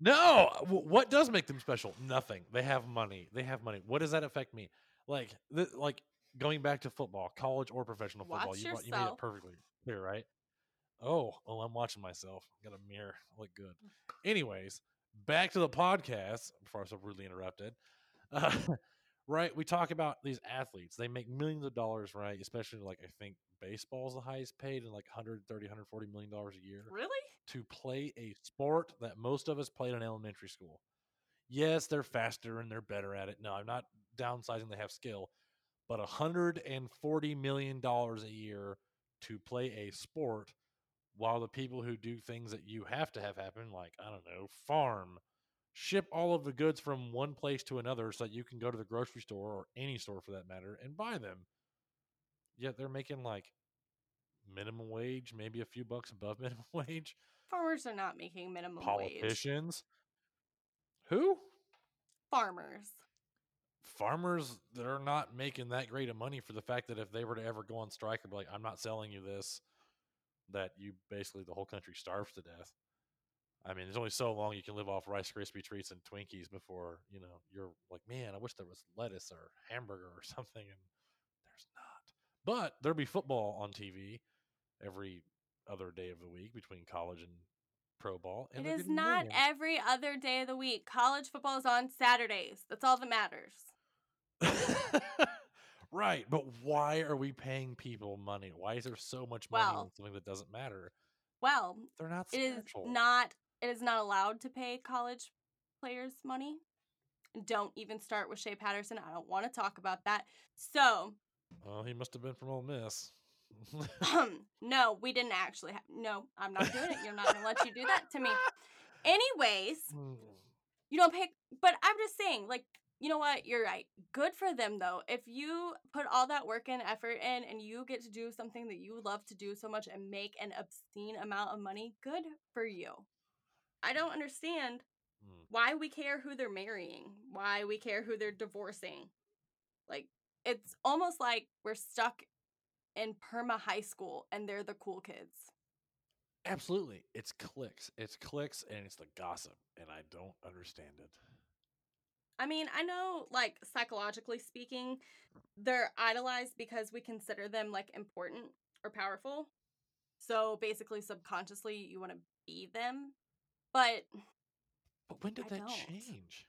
No. What does make them special? Nothing. They have money. They have money. What does that affect me? Like, th- like going back to football, college or professional football. Watch you, brought- you made it perfectly clear, right? Oh, oh, I'm watching myself. Got a mirror. I Look good. Anyways, back to the podcast. Before I was so rudely interrupted. Uh, *laughs* right, we talk about these athletes. They make millions of dollars, right? Especially like I think baseball's the highest paid, and like 130, 140 million dollars a year Really? to play a sport that most of us played in elementary school. Yes, they're faster and they're better at it. No, I'm not downsizing they have skill, but $140 million a year to play a sport while the people who do things that you have to have happen, like, I don't know, farm, ship all of the goods from one place to another so that you can go to the grocery store or any store for that matter and buy them. Yet they're making like minimum wage, maybe a few bucks above *laughs* minimum wage Farmers are not making minimum wage. politicians. Who? Farmers. Farmers that are not making that great of money for the fact that if they were to ever go on strike or be like, I'm not selling you this, that you basically the whole country starves to death. I mean, there's only so long you can live off Rice Krispie treats and Twinkies before, you know, you're like, man, I wish there was lettuce or hamburger or *laughs* something. And there's not. But there'll be football on TV every other day of the week between college and pro ball. And It is not millions. every other day of the week. College football is on Saturdays. That's all that matters. *laughs* Right, but why are we paying people money? Why is there so much money Well- on something that doesn't matter? Well, They're not it is not it is not allowed to pay college players money. Don't even start with Shea Patterson. I don't want to talk about that. So, Well, he must have been from Ole Miss. no, we didn't actually have. No, I'm not doing it. You're not going to let you do that to me. Anyways, *laughs* Mm, you don't pay but i'm just saying like you know what you're right good for them though if you put all that work and effort in and you get to do something that you love to do so much and make an obscene amount of money good for you i don't understand mm. why we care who they're marrying why we care who they're divorcing like it's almost like we're stuck in perma high school and they're the cool kids Absolutely. It's clicks. It's clicks and it's the gossip. And I don't understand it. I mean, I know, like, psychologically speaking, they're idolized because we consider them, like, important or powerful. So basically, subconsciously, you want to be them. But But when did I that don't. change?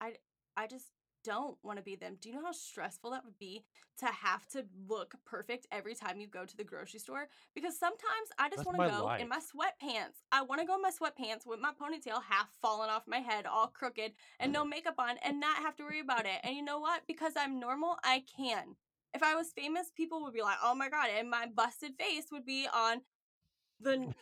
I I just don't want to be them. Do you know how stressful that would be to have to look perfect every time you go to the grocery store? Because sometimes I just That's want my to go life. in my sweatpants. I want to go in my sweatpants with my ponytail half falling off my head, all crooked, and no mm. makeup on, and not have to worry about it. And you know what? Because I'm normal, I can. If I was famous, people would be like, oh my God, and my busted face would be on the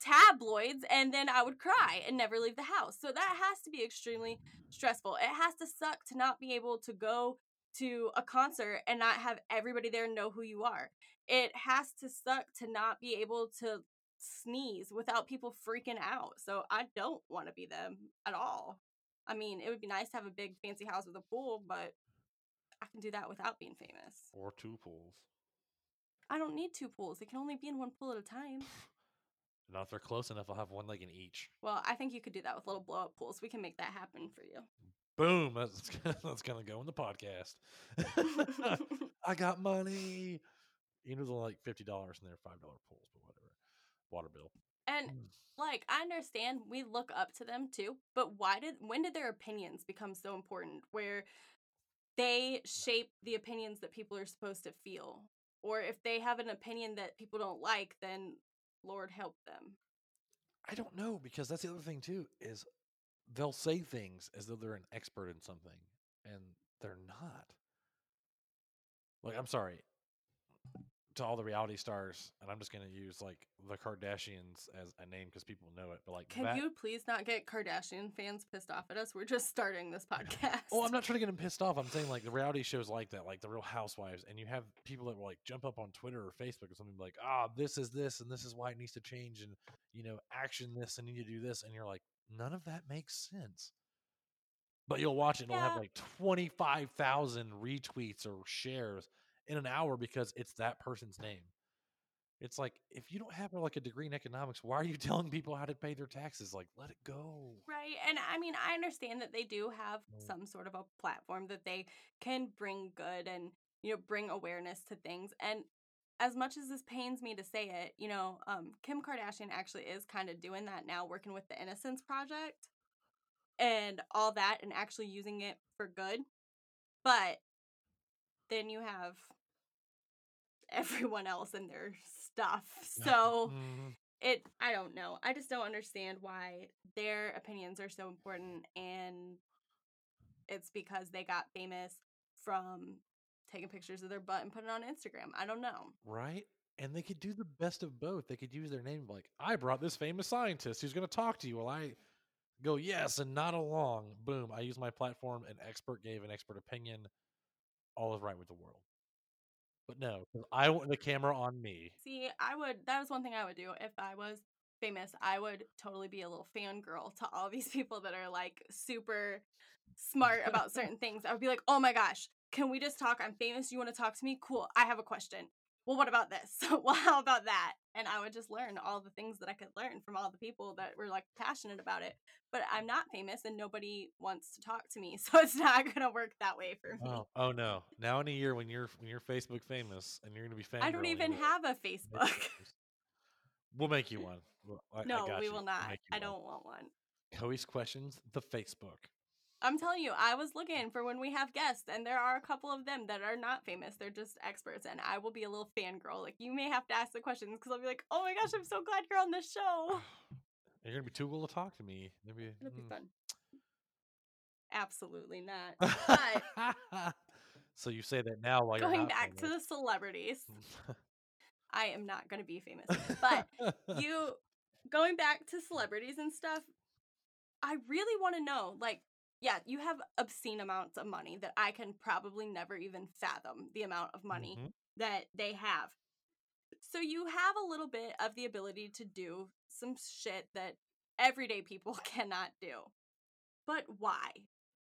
tabloids and then I would cry and never leave the house. So that has to be extremely stressful. It has to suck to not be able to go to a concert and not have everybody there know who you are. It has to suck to not be able to sneeze without people freaking out. So I don't want to be them at all. I mean, it would be nice to have a big fancy house with a pool, but I can do that without being famous. Or two pools. I don't need two pools. It can only be in one pool at a time. Now, if they're close enough, I'll have one leg in each. Well, I think you could do that with little blow up pools. We can make that happen for you. Boom. That's, *laughs* that's going to go in the podcast. *laughs* *laughs* I got money. You know, they're like $50 in there, $5 pools, but whatever. Water bill. and Mm. like I understand we look up to them too, but why did when did their opinions become so important where they shape the opinions that people are supposed to feel? Or if they have an opinion that people don't like, then Lord help them. I don't know because that's the other thing too is they'll say things as though they're an expert in something and they're not. Like I'm sorry to all the reality stars and I'm just going to use like the Kardashians as a name cuz people know it but like Can that you please not get Kardashian fans pissed off at us? We're just starting this *laughs* podcast. Oh, I'm not trying to get them pissed off. I'm saying like the reality shows like that, like the Real Housewives, and you have people that will like jump up on Twitter or Facebook or something like, ah, this is this and this is why it needs to change, and you know, action this and need to do this, and you're like, none of that makes sense. But you'll watch it and it'll have like 25,000 retweets or shares in an hour because it's that person's name. It's like if you don't have like a degree in economics, why are you *laughs* telling people how to pay their taxes? Like, let it go. Right. And I mean, I understand that they do have some sort of a platform that they can bring good and, you know, bring awareness to things. And as much as this pains me to say it, you know, um, Kim Kardashian actually is kind of doing that now, working with the Innocence Project and all that and actually using it for good. But then you have everyone else and their stuff. So Mhm. it i don't know i just don't understand why their opinions are so important and it's because they got famous from taking pictures of their butt and putting it on instagram i don't know Right? And they could do the best of both. They could use their name like, I brought this famous scientist who's going to talk to you Well, I go, yes, and not along. Boom. I use my platform. An expert gave an expert opinion. All is right with the world. But no, I want the camera on me. see i would that was one thing i would do if i was famous i would totally be a little fangirl to all these *laughs* people that are like super smart about *laughs* certain things i would be like oh my gosh can we just talk i'm famous you want to talk to me cool i have a question well, what about this? *laughs* well, how about that? And I would just learn all the things that I could learn from all the people that were like passionate about it. But I'm not famous and nobody wants to talk to me. *laughs* So it's not going to work that way for me. Oh, oh no! Now in a year, when you're when you're Facebook famous and you're going to be famous, I don't even have a *laughs* Facebook. We'll make you *laughs* one. Well, I- I no, got we you. will We'll not. I don't want one. Coey's questions, the Facebook. I'm telling you, I was looking for when we have guests, and there are a couple of them that are not famous. They're just experts, and I will be a little fangirl. Like, you may have to ask the questions because I'll be like, oh my gosh, I'm so glad you're on this show. *sighs* You're gonna be too cool to talk to me. Maybe It'll be mm. fun. Absolutely not. But *laughs* so you say that now while you're going back to the celebrities, *laughs* I am not going to be famous. But *laughs* you going back to celebrities and stuff, I really want to know like yeah, you have obscene amounts of money that I can probably never even fathom the amount of money Mhm. that they have. So you have a little bit of the ability to do some shit that everyday people *laughs* cannot do. But why?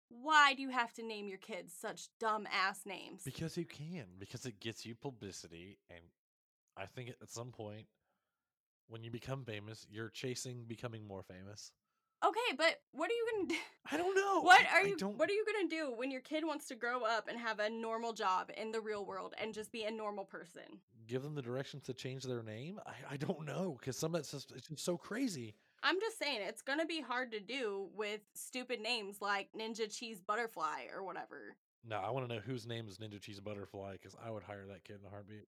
Why do you have to name your kids such dumb ass names? Because you can, because it gets you publicity, and I think at some point, when you become famous, you're chasing becoming more famous. Okay, but what are you gonna do? *laughs* I don't know. What are I you don't- what are you gonna do when your kid wants to grow up and have a normal job in the real world and just be a normal person? give them the directions to change their name? I, I don't know because some of that's just it's just so crazy. I'm just saying it's gonna be hard to do with stupid names like Ninja Cheese Butterfly or whatever. No, I want to know whose name is Ninja Cheese Butterfly because I would hire that kid in a heartbeat.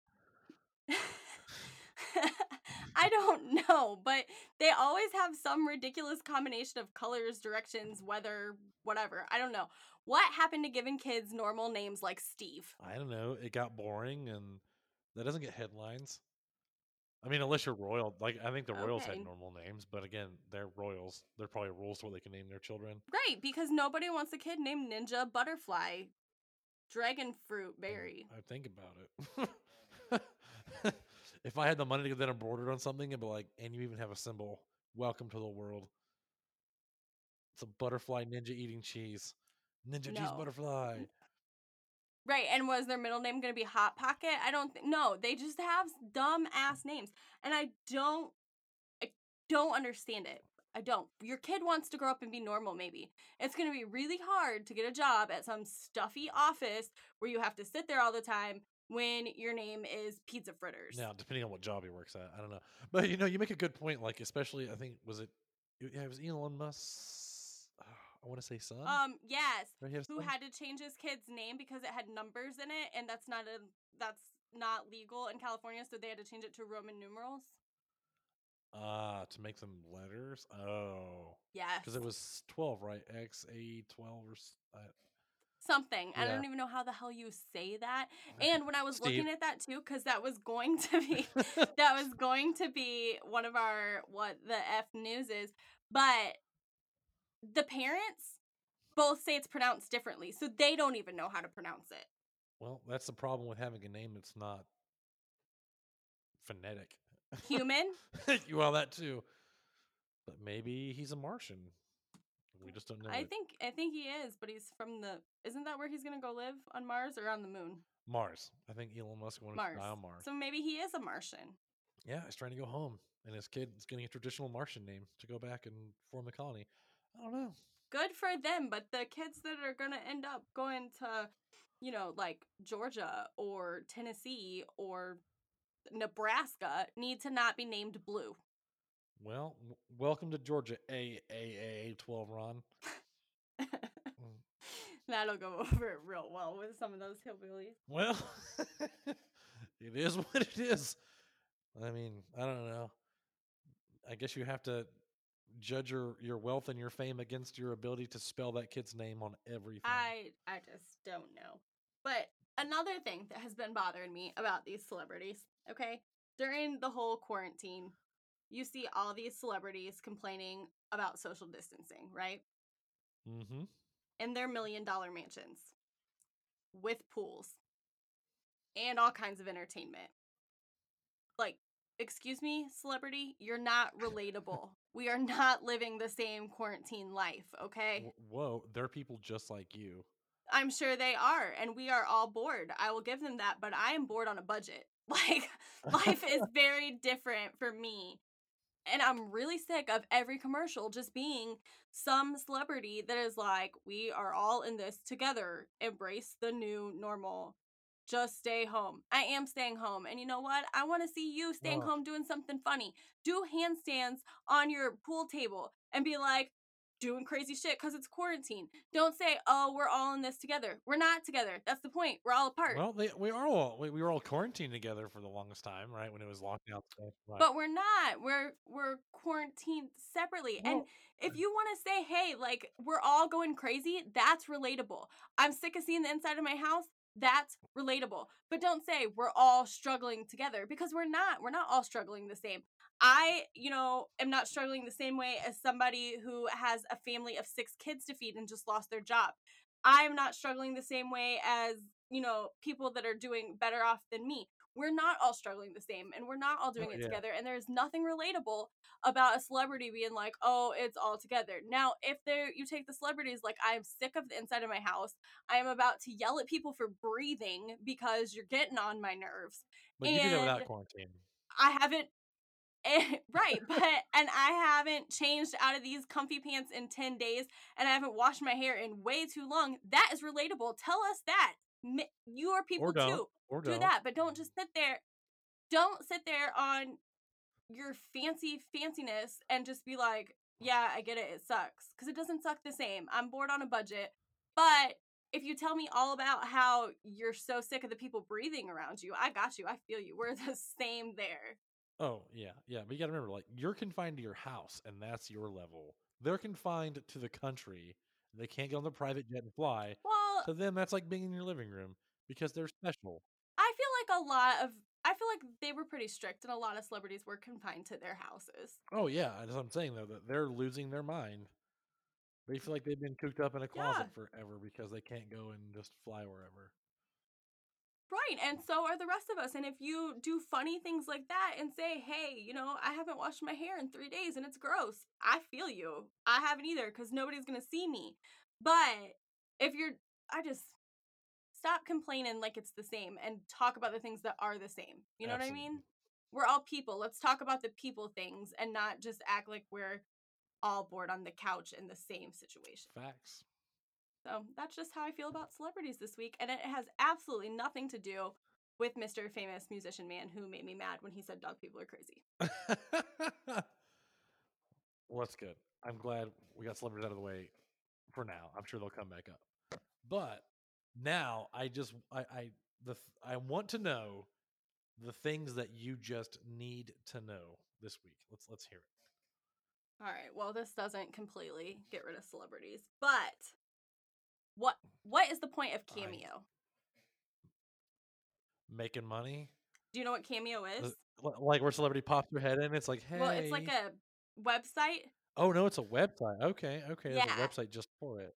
I don't *laughs* know, but they always have some ridiculous combination of colors, directions, weather, whatever. I don't know. What happened to giving kids normal names like Steve? I don't know. It got boring, and that doesn't get headlines. I mean, unless you're royal, like I think the royals Okay. had normal names, but again, they're royals. They're probably rules to what they can name their children. Right, because nobody wants a kid named Ninja Butterfly, Dragon Fruit Berry. I think about it. *laughs* if I had the money to get that embroidered on something, it'd be like, and you even have a symbol. Welcome to the world. It's a butterfly ninja eating cheese. Ninja cheese butterfly. Right, and was their middle name going to be Hot Pocket? I don't think. No, they just have dumb ass names, and I don't, I don't understand it. I don't. Your kid wants to grow up and be normal. Maybe it's going to be really hard to get a job at some stuffy office where you have to sit there all the time when your name is Pizza Fritters. Now, depending on what job he works at, I don't know. But you know, you make a good point. Like, especially, I think was it, yeah, it was Elon Musk. I want to say son. Um. Yes. Who son? had to change his kid's name because it had numbers in it, and that's not a that's not legal in California, so they had to change it to Roman numerals. Ah, to make them letters. Oh, Yes. because it was twelve, right? X A twelve or uh, something. I don't even know how the hell you say that. Uh, and when I was looking at that too, because that was going to be *laughs* *laughs* that was going to be one of our what the F news is, but the parents both say it's pronounced differently, so they don't even know how to pronounce it. well, that's the problem with having a name that's not phonetic. Human? *laughs* well, that too. But maybe he's a Martian. We just don't know. I it. think I think he is, but he's from the isn't that where he's gonna go live? On Mars or on the moon? Mars. I think Elon Musk wanted Mars. to die on Mars. So maybe he is a Martian. Yeah, he's trying to go home, and his kid is getting a traditional Martian name to go back and form the colony. I don't know. good for them but the kids that are gonna end up going to you know like georgia or tennessee or nebraska need to not be named blue Well, w- welcome to Georgia, A A A twelve, Ron. *laughs* Mm. that'll go *laughs* over real well with some of those hillbillies Well, *laughs* it is what it is. I mean, I don't know. I guess you have to judge your your wealth and your fame against your ability to spell that kid's name on everything. i i just don't know but another thing that has been bothering me about these celebrities okay during the whole quarantine you see all these celebrities complaining about social distancing right mm-hmm. in their million dollar mansions with pools and all kinds of entertainment. Like, excuse me, celebrity, you're not relatable. we are not living the same quarantine life, okay? Whoa, they're people just like you. I'm sure they are, and we are all bored. I will give them that, but I am bored on a budget. *laughs* Like, life is *laughs* very different for me. And I'm really sick of every commercial just being some celebrity that is like, we are all in this together. Embrace the new normal. Just stay home. I am staying home. And you know what? I want to see you staying home doing something funny. Do handstands on your pool table and be like, doing crazy shit because it's quarantine. Don't say, "Oh, we're all in this together." We're not together. That's the point. We're all apart. Well, they, we are all we, we were all quarantined together for the longest time, right? When it was lockdown. Right. but we're not. We're we're quarantined separately. and if you want to say, "Hey, like we're all going crazy," that's relatable. I'm sick of seeing the inside of my house. That's relatable. But don't say we're all struggling together because we're not. We're not all struggling the same. I, you know, am not struggling the same way as somebody who has a family of 6 kids to feed and just lost their job. I'm not struggling the same way as, you know, people that are doing better off than me. We're not all struggling the same and we're not all doing Oh, it yeah. together and there's nothing relatable about a celebrity being like, "Oh, it's all together." Now, if there you take the celebrities like I am sick of the inside of my house. I am about to yell at people for breathing because you're getting on my nerves. but you do that without quarantine. I haven't eh, right, but and I haven't changed out of these comfy pants in 10 days and I haven't washed my hair in way too long. That is relatable. Tell us that. You are people too. Or Do don't. that, but don't just sit there. Don't sit there on your fancy fanciness and just be like, "Yeah, I get it. It sucks." Cuz it doesn't suck the same. I'm bored on a budget. But if you tell me all about how you're so sick of the people breathing around you, I got you. I feel you. We're the *laughs* same there. Oh yeah, yeah. But you got to remember, like you're confined to your house, and that's your level. They're confined to the country. They can't get on the private jet and fly. Well, To them, that's like being in your living room because they're special. I feel like a lot of I feel like they were pretty strict and a lot of celebrities were confined to their houses. Oh yeah, that's what I'm saying though. That they're losing their mind. They feel like they've been cooped up in a closet Yeah. forever because they can't go and just fly wherever. Right, and so are the rest of us. And if you do funny things like that and say, "Hey, you know, I haven't washed my hair in 3 days and it's gross." I feel you. I haven't either cuz nobody's going to see me. But if you're I just stop complaining like it's the same and talk about the things that are the same. You know what I mean? We're all people. Let's talk about the people things and not just act like we're all bored on the couch in the same situation. Facts. So that's just how I feel about celebrities this week. And it has absolutely nothing to do with Mr. Famous Musician Man who made me mad when he said dog people are crazy. *laughs* well, that's good. I'm glad we got celebrities out of the way for now. I'm sure they'll come back up. But now I just I I the I want to know the things that you just need to know this week. Let's let's hear it. All right. Well, this doesn't completely get rid of celebrities, but what what is the point of I- Cameo? Making money, Do you know what Cameo is? Like where celebrity pops their head in. It's like, hey, Well, it's like a website. oh no, it's a website. Okay, okay, there's Yeah. a website just for it.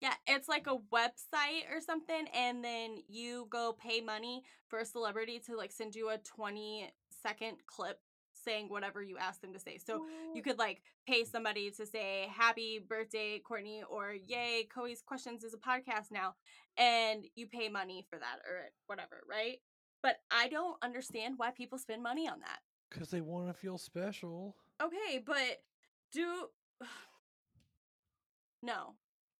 Yeah, it's like a mm. website or something, and then you go pay money for a celebrity to like send you a 20 second clip saying whatever you ask them to say. So you could like pay somebody to say happy birthday, Courtney, or yay, Coey's Questions is a podcast now, and you pay money for that or whatever, right? But I don't understand why people spend money on that. Because they want to feel special. Okay, but do *sighs* no.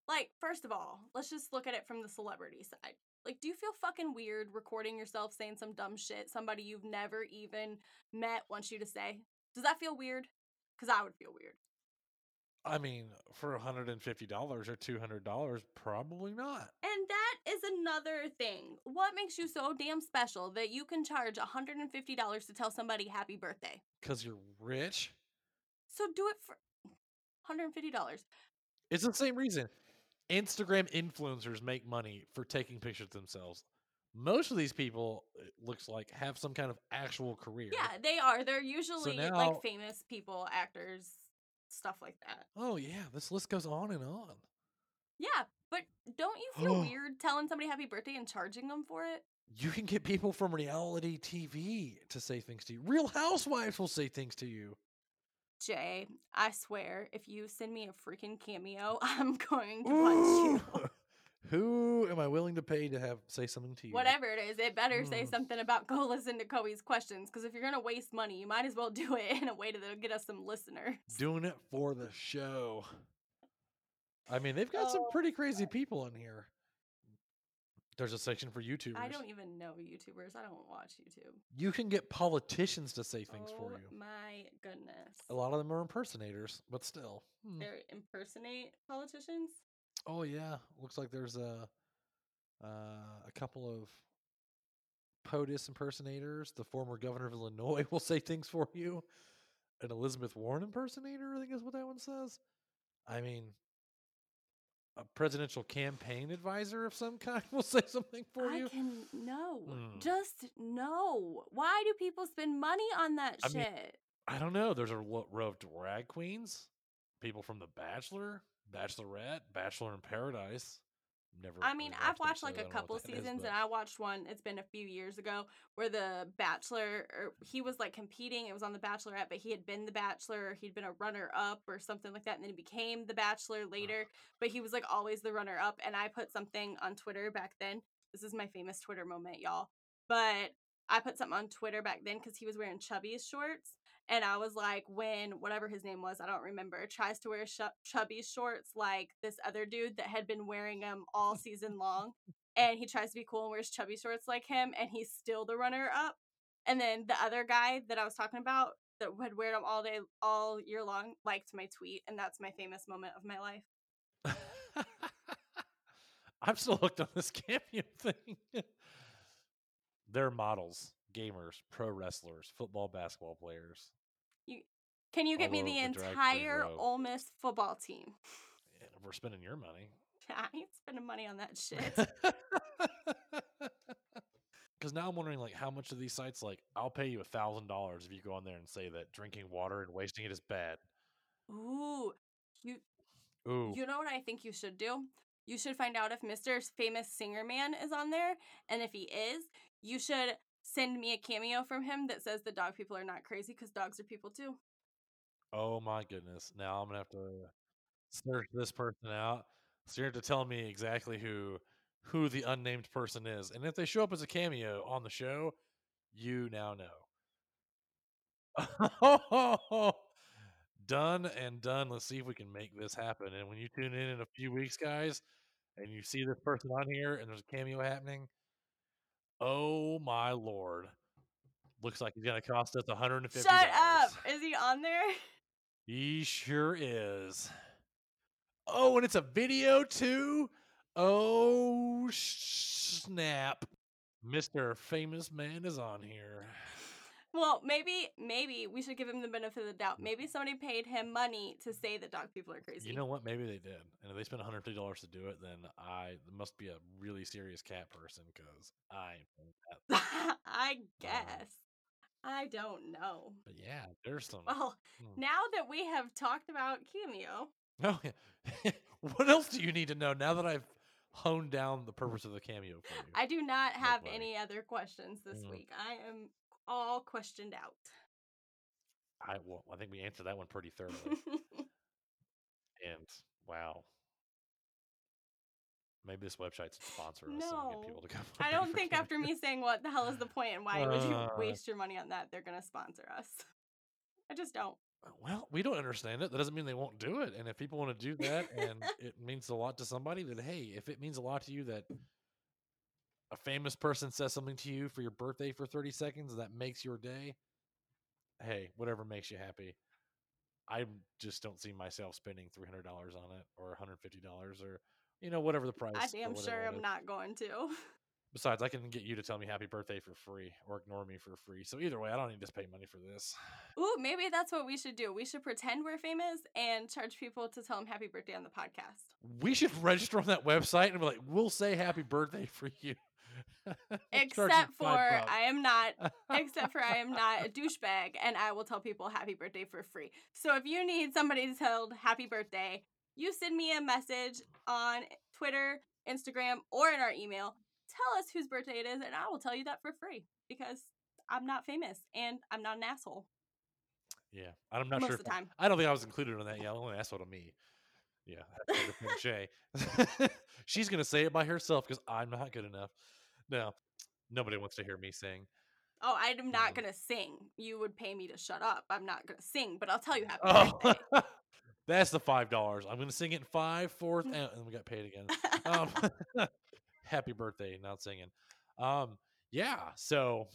Like, first of all, let's just look at it from the celebrity side. Like, do you feel fucking weird recording yourself saying some dumb shit somebody you've never even met wants you to say? Does that feel weird? Because I would feel weird. I mean, for $150 or $200, probably not. And that is another thing. What makes you so damn special that you can charge $150 to tell somebody happy birthday? Because you're rich. So do it for $150. It's the same reason. Instagram influencers make money for taking pictures of themselves. Most of these people, it looks like, have some kind of actual career. Yeah, they are. They're usually now- like famous people, actors, stuff like that. Oh, yeah. This list goes on and on. Yeah, but don't you feel oh. weird telling somebody happy birthday and charging them for it? You can get people from reality TV to say things to you. Real housewives will say things to you. Jay, I swear, if you send me a freaking cameo, *laughs* I'm going to punch you. *laughs* Who am I willing to pay to have say something to you? Whatever it is, it better say Mm. something about go listen to Coey's questions. Because if you're gonna waste money, you might as well *laughs* do it in a way that'll get us some listeners. Doing it for the show. I mean, they've got some Oh pretty crazy people in here. There's a section for YouTubers. I don't even know YouTubers. I don't watch YouTube. You can get politicians to say things oh for you. my goodness. A lot of them are impersonators, but still. Hmm. They impersonate politicians. Oh yeah, looks like there's a uh, a couple of POTUS impersonators. The former governor of Illinois *laughs* will say things for you. An Elizabeth Warren impersonator, I think is what that one says. I mean, a presidential campaign advisor of some kind *laughs* will say something for you. I you. can no. Mm. Just no. Why do people spend money on that I mean, shit? I don't know. There's a row of drag queens, people from The Bachelor, Bachelorette, Bachelor in Paradise. Never. I mean, really I've watched like I a don't know what couple is, seasons, but- and I watched one. It's been a few years ago where the Bachelor, or he was like competing. It was on the Bachelorette, but he had been the Bachelor. Or he'd been a runner up or something like that, and then he became the Bachelor later. But he was like always the runner up. And I put something on Twitter back then. This is my famous Twitter moment, y'all. But I put something on Twitter back then because he was wearing Chubbies shorts. And I was like, when whatever his name was, I don't remember, tries to wear sh- Chubbies shorts like this other dude that had been wearing them all season long. And he tries to be cool and wears chubby shorts like him, and he's still the runner up. And then the other guy that I was talking about that had wear them all day, all year long, liked my tweet, and that's my famous moment of my life. *laughs* I'm still hooked on this *laughs* cameo thing. *laughs* They're models, gamers, pro wrestlers, football, basketball players. You Can you get me the the entire Ole Miss football team? Yeah, We're spending your money. *laughs* I ain't spending money on that shit. *laughs* Because now I'm wondering, like, how much of these sites, like, I'll pay you a thousand dollars if you go on there and say that drinking water and wasting it is bad. Ooh, you Ooh, You know what I think you should do? You should find out if Mr. Famous Singer Man is on there. And if he is, you should send me a cameo from him that says the dog people are not crazy because dogs are people too. oh my goodness! Now I'm gonna have to search this person out. So you're to tell me exactly who who the unnamed person is, and if they show up as a cameo on the show, you now know. *laughs* done and done. Let's see if we can make this happen. And when you tune in in a few weeks, guys, and you see this person on here and there's a cameo happening, oh my lord. Looks like he's to cost us $150. Shut up! Is he on there? *laughs* He sure is. Oh, and it's a video too? Oh, snap. Mr. Famous Man is on here. Well, maybe maybe we should give him the benefit of the doubt. Maybe somebody paid him money to say that dog people are crazy. You know what? Maybe they did. And if they spent $150 to do it, then I must be a really serious cat person because I. *laughs* I guess. I don't know. But yeah, there's some. Well, Hmm. now that we have talked about cameo, Oh, yeah. *laughs* what else do you need to know now that I've honed down the purpose of the cameo for you? I do not have any other questions this Mm. week. I am all questioned out. I well, I think we answered that one pretty thoroughly. *laughs* and wow, maybe this website's should sponsor us No, get people to come. *laughs* I don't think after me saying what the hell is the *laughs* point and why would you Uh. waste your money on that, they're going to sponsor us. I just don't. Well, we don't understand it. That doesn't mean they won't do it. And if people want to do that and it means a lot to somebody, then hey, if it means a lot to you that a famous person says something to you for your birthday for 30 seconds that makes your day, hey, whatever makes you happy. I just don't see myself spending $300 on it or $150 or, you know, whatever the price. I damn sure I'm not going to. Besides, I can get you to tell me happy birthday for free or ignore me for free. So either way, I don't need to pay money for this. Ooh, maybe that's what we should do. We should pretend we're famous and charge people to tell them happy birthday on the podcast. We should register on that website and be like, we'll say happy birthday for you. *laughs* Except for. I am not except for I am *laughs* not a douchebag and I will tell people happy birthday for free. So if you need somebody to tell happy birthday, you send me a message on Twitter, Instagram, or in our email. Tell us whose birthday it is and I will tell you that for free because I'm not famous and I'm not an asshole. yeah, I'm not Most sure. of the I- time. I, don't think I was included in that. Yeah, only asshole to me. Yeah, Shay. *laughs* She's gonna say it by herself because I'm not good enough. No, nobody wants to hear me sing. Oh, I'm not Mhm. gonna sing. You would pay me to shut up. I'm not gonna sing, but I'll tell you happy Oh, birthday. *laughs* that's the five dollars. I'm gonna sing it in five, fourth, and, and we got paid again. Um, *laughs* *laughs* happy birthday, not singing. Um, yeah. So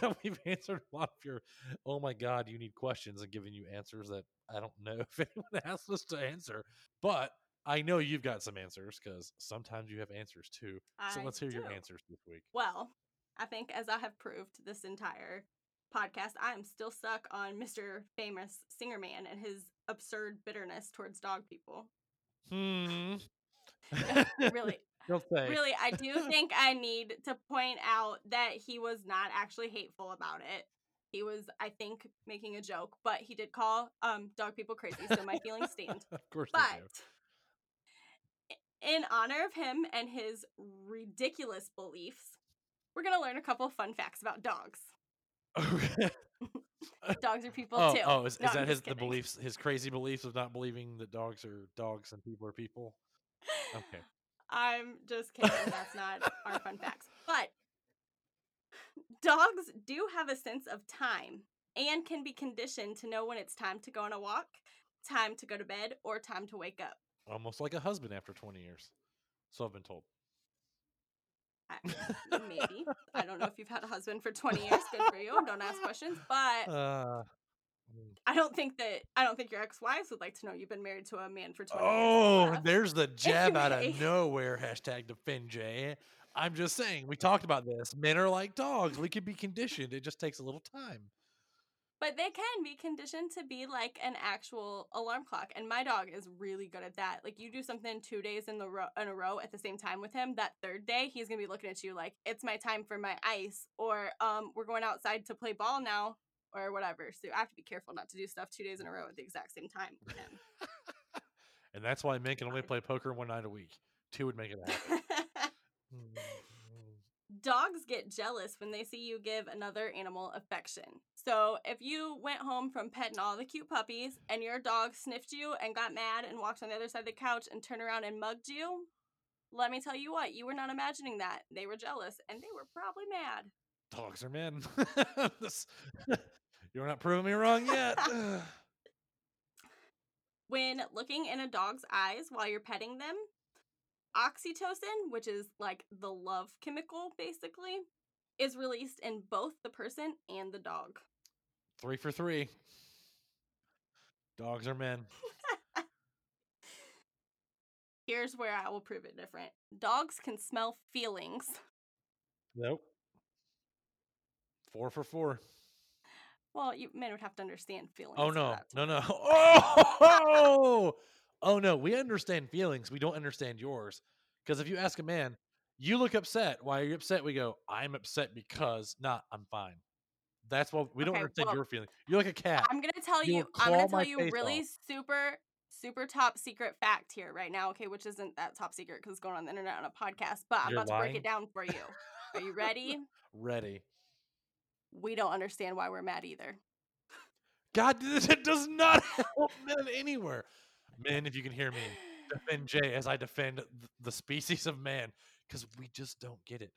that we've answered a lot of your oh my god you need questions and giving you answers that i don't know if anyone asked us to answer but i know you've got some answers because sometimes you have answers too so I let's hear your answers this week Well, I think as I have proved this entire podcast, I am still stuck on Mr. Famous Singer Man and his absurd bitterness towards dog people. hmm *laughs* Really, *laughs* say. really, I do *laughs* think I need to point out that he was not actually hateful about it. He was, I think, making a joke, but he did call um dog people crazy, so my feelings stand. of course they But do. In honor of him and his ridiculous beliefs, we're gonna learn a couple of fun facts about dogs. Okay. *laughs* Dogs are people oh, too. oh, is, No, is that his the beliefs, his crazy beliefs of not believing that dogs are dogs and people are people? Okay. *laughs* I'm just kidding. That's not our fun facts. But *laughs* dogs do have a sense of time and can be conditioned to know when it's time to go on a walk, time to go to bed, or time to wake up. Almost like a husband after 20 years. So I've been told. I- *laughs* Maybe. I don't know if you've had a husband for 20 years. Good for you. Don't ask questions. But Uh, mm. I don't think that I don't think your ex-wives would like to know you've been married to a man for 20 years. oh, there's the *laughs* jab out of nowhere. Hashtag defend Jay. I'm just saying, we talked about this. Men are like dogs. We can be conditioned. It just takes a little time. But they can be conditioned to be like an actual alarm clock, and my dog is really good at that. Like you do something two days in the row in a row at the same time with him, that third day he's gonna be looking at you like it's my time for my ice, or um we're going outside to play ball now, or whatever. So I have to be careful not to do stuff two days in a row at the exact same time with *laughs* And that's why men can only play poker one night a week. Two would make it happen. *laughs* Dogs get jealous when they see you give another animal affection. So, if you went home from petting all the cute puppies and your dog sniffed you and got mad and walked on the other side of the couch and turned around and mugged you, let me tell you what, you were not imagining that. They were jealous and they were probably mad. Dogs are men. *laughs* *laughs* You're not proving me wrong yet. *laughs* *sighs* When looking in a dog's eyes while you're petting them, oxytocin, which is like the love chemical basically, is released in both the person and the dog. three for three. Dogs are men. *laughs* Here's where I will prove it different. Dogs can smell feelings. Nope. Four for four. Well, you men would have to understand oh, feelings. Oh no, no, no. *laughs* Oh, oh no. We understand feelings. We don't understand yours. Because if you ask a man, you look upset. Why are you upset? We go, I'm upset because not. I'm fine. That's what we don't Okay, understand well, your feeling. You're like a cat. I'm gonna tell You you. I'm gonna tell you really off. super, super top secret fact here right now. Okay, which isn't that top secret because it's going on the internet on a podcast. But I'm You're about to break it down for you. Are you ready? *laughs* Ready. we don't understand why we're mad either. God, *laughs* it does not *laughs* help men anywhere. Men, if you can hear me, defend Jay as I defend the species of man, because we just don't get it.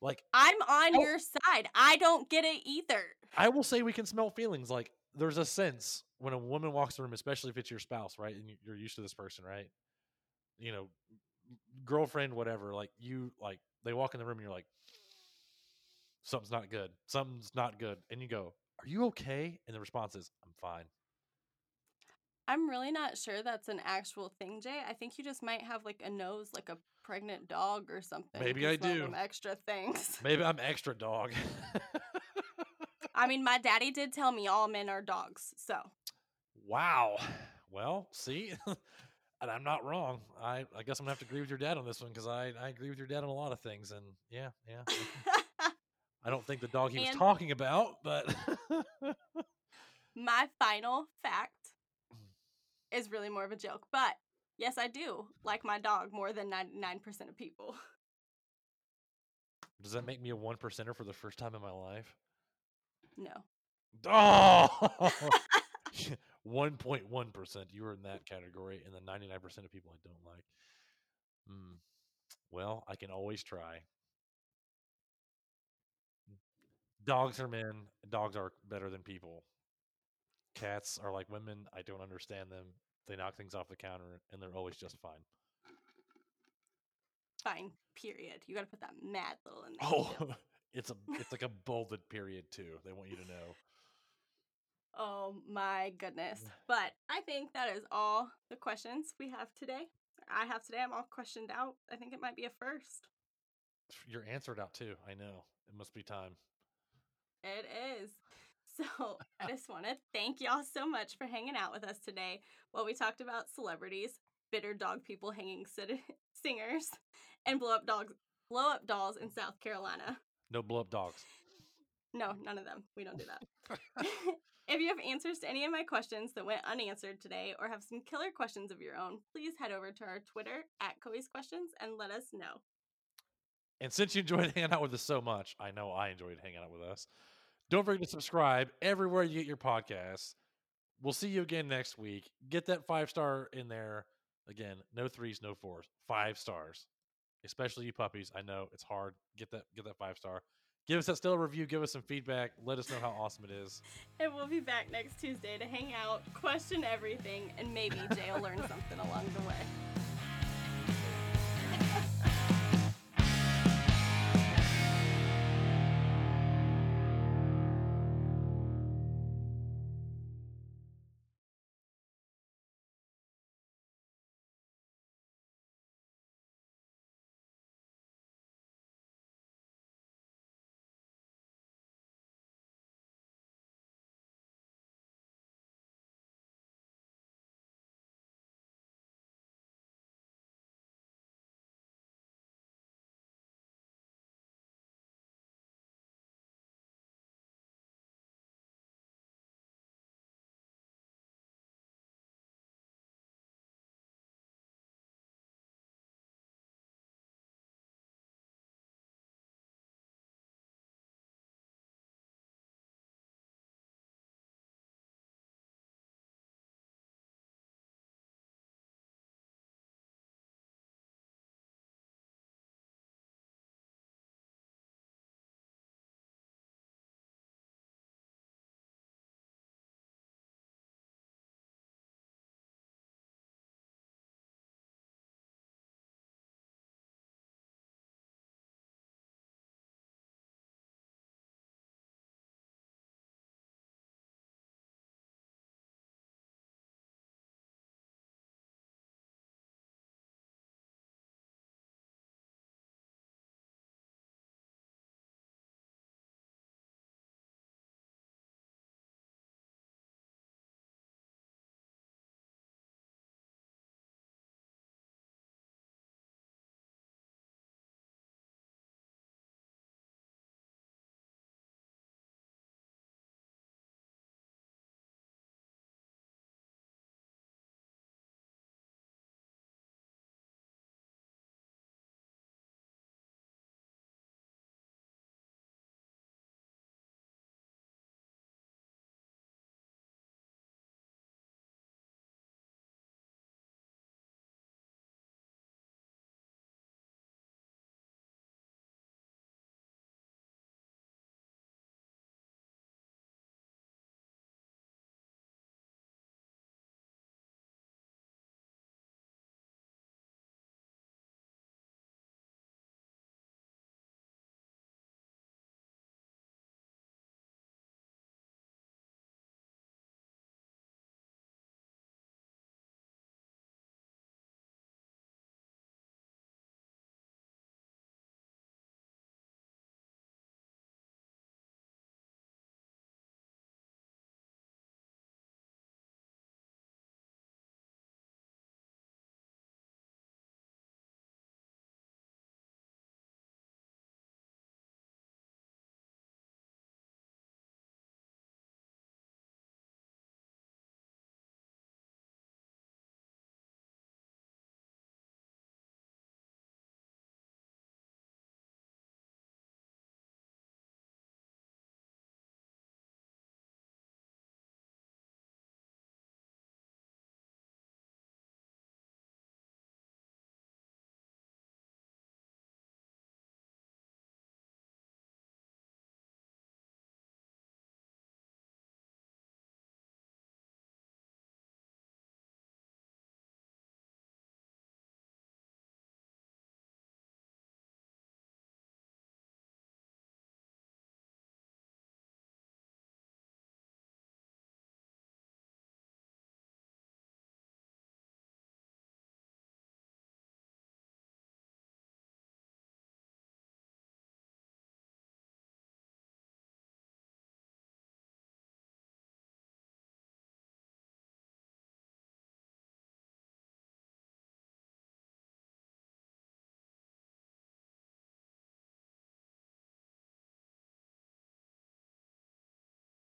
Like I'm on Oh. your side. I don't get it either. I will say we can smell feelings. Like there's a sense when a woman walks the room, especially if it's your spouse, right? And you're used to this person, right? You know, girlfriend, whatever. Like you, like they walk in the room and you're like, something's not good. Something's not good. And you go, Are you okay? And the response is, I'm fine. I'm really not sure that's an actual thing, Jay. I think you just might have like a nose like a pregnant dog or something. Maybe I do. extra things. Maybe I'm extra dog. *laughs* I mean, my daddy did tell me all men are dogs. So wow. Well, see, *laughs* and I'm not wrong. I, I guess I'm gonna have to agree with your dad on this one because I, I agree with your dad on a lot of things. And yeah, yeah. I *laughs* don't think the dog he was talking about, but my final fact is really more of a joke, but yes, I do like my dog more than 99% of people. *laughs* does that make me a one percenter for the first time in my life? No. Oh, *laughs* *laughs* one point one percent. You were in that category, and the ninety nine percent of people I don't like. Hmm. Well, I can always try. Dogs are men. Dogs are better than people. Cats are like women. I don't understand them. They knock things off the counter, and they're always just fine. Fine. Period. You got to put that mad little in there. Oh, too. *laughs* It's a it's like a bolded period too. They want you to know. Oh my goodness. But I think that is all the questions we have today. I have today. I'm all questioned out. I think it might be a first. You're answered out too. I know. It must be time. It is. So I just want to thank y'all so much for hanging out with us today while we talked about celebrities, bitter dog people hanging sit- *laughs* singers, and blow up dogs, blow up dolls in South Carolina. No blow up dogs. No, none of them. We don't do that. *laughs* *laughs* if you have answers to any of my questions that went unanswered today or have some killer questions of your own, please head over to our Twitter at Coey's Questions and let us know. And since you enjoyed hanging out with us so much, I know I enjoyed hanging out with us. Don't forget to subscribe everywhere you get your podcasts. We'll see you again next week. Get that five star in there. Again, no threes, no fours. Five stars. Especially you puppies. I know it's hard. Get that get that five star. Give us that stellar review. Give us some feedback. Let us know how awesome it is. *laughs* And we'll be back next Tuesday to hang out, question everything, and maybe Jay will learn *laughs* something along the way.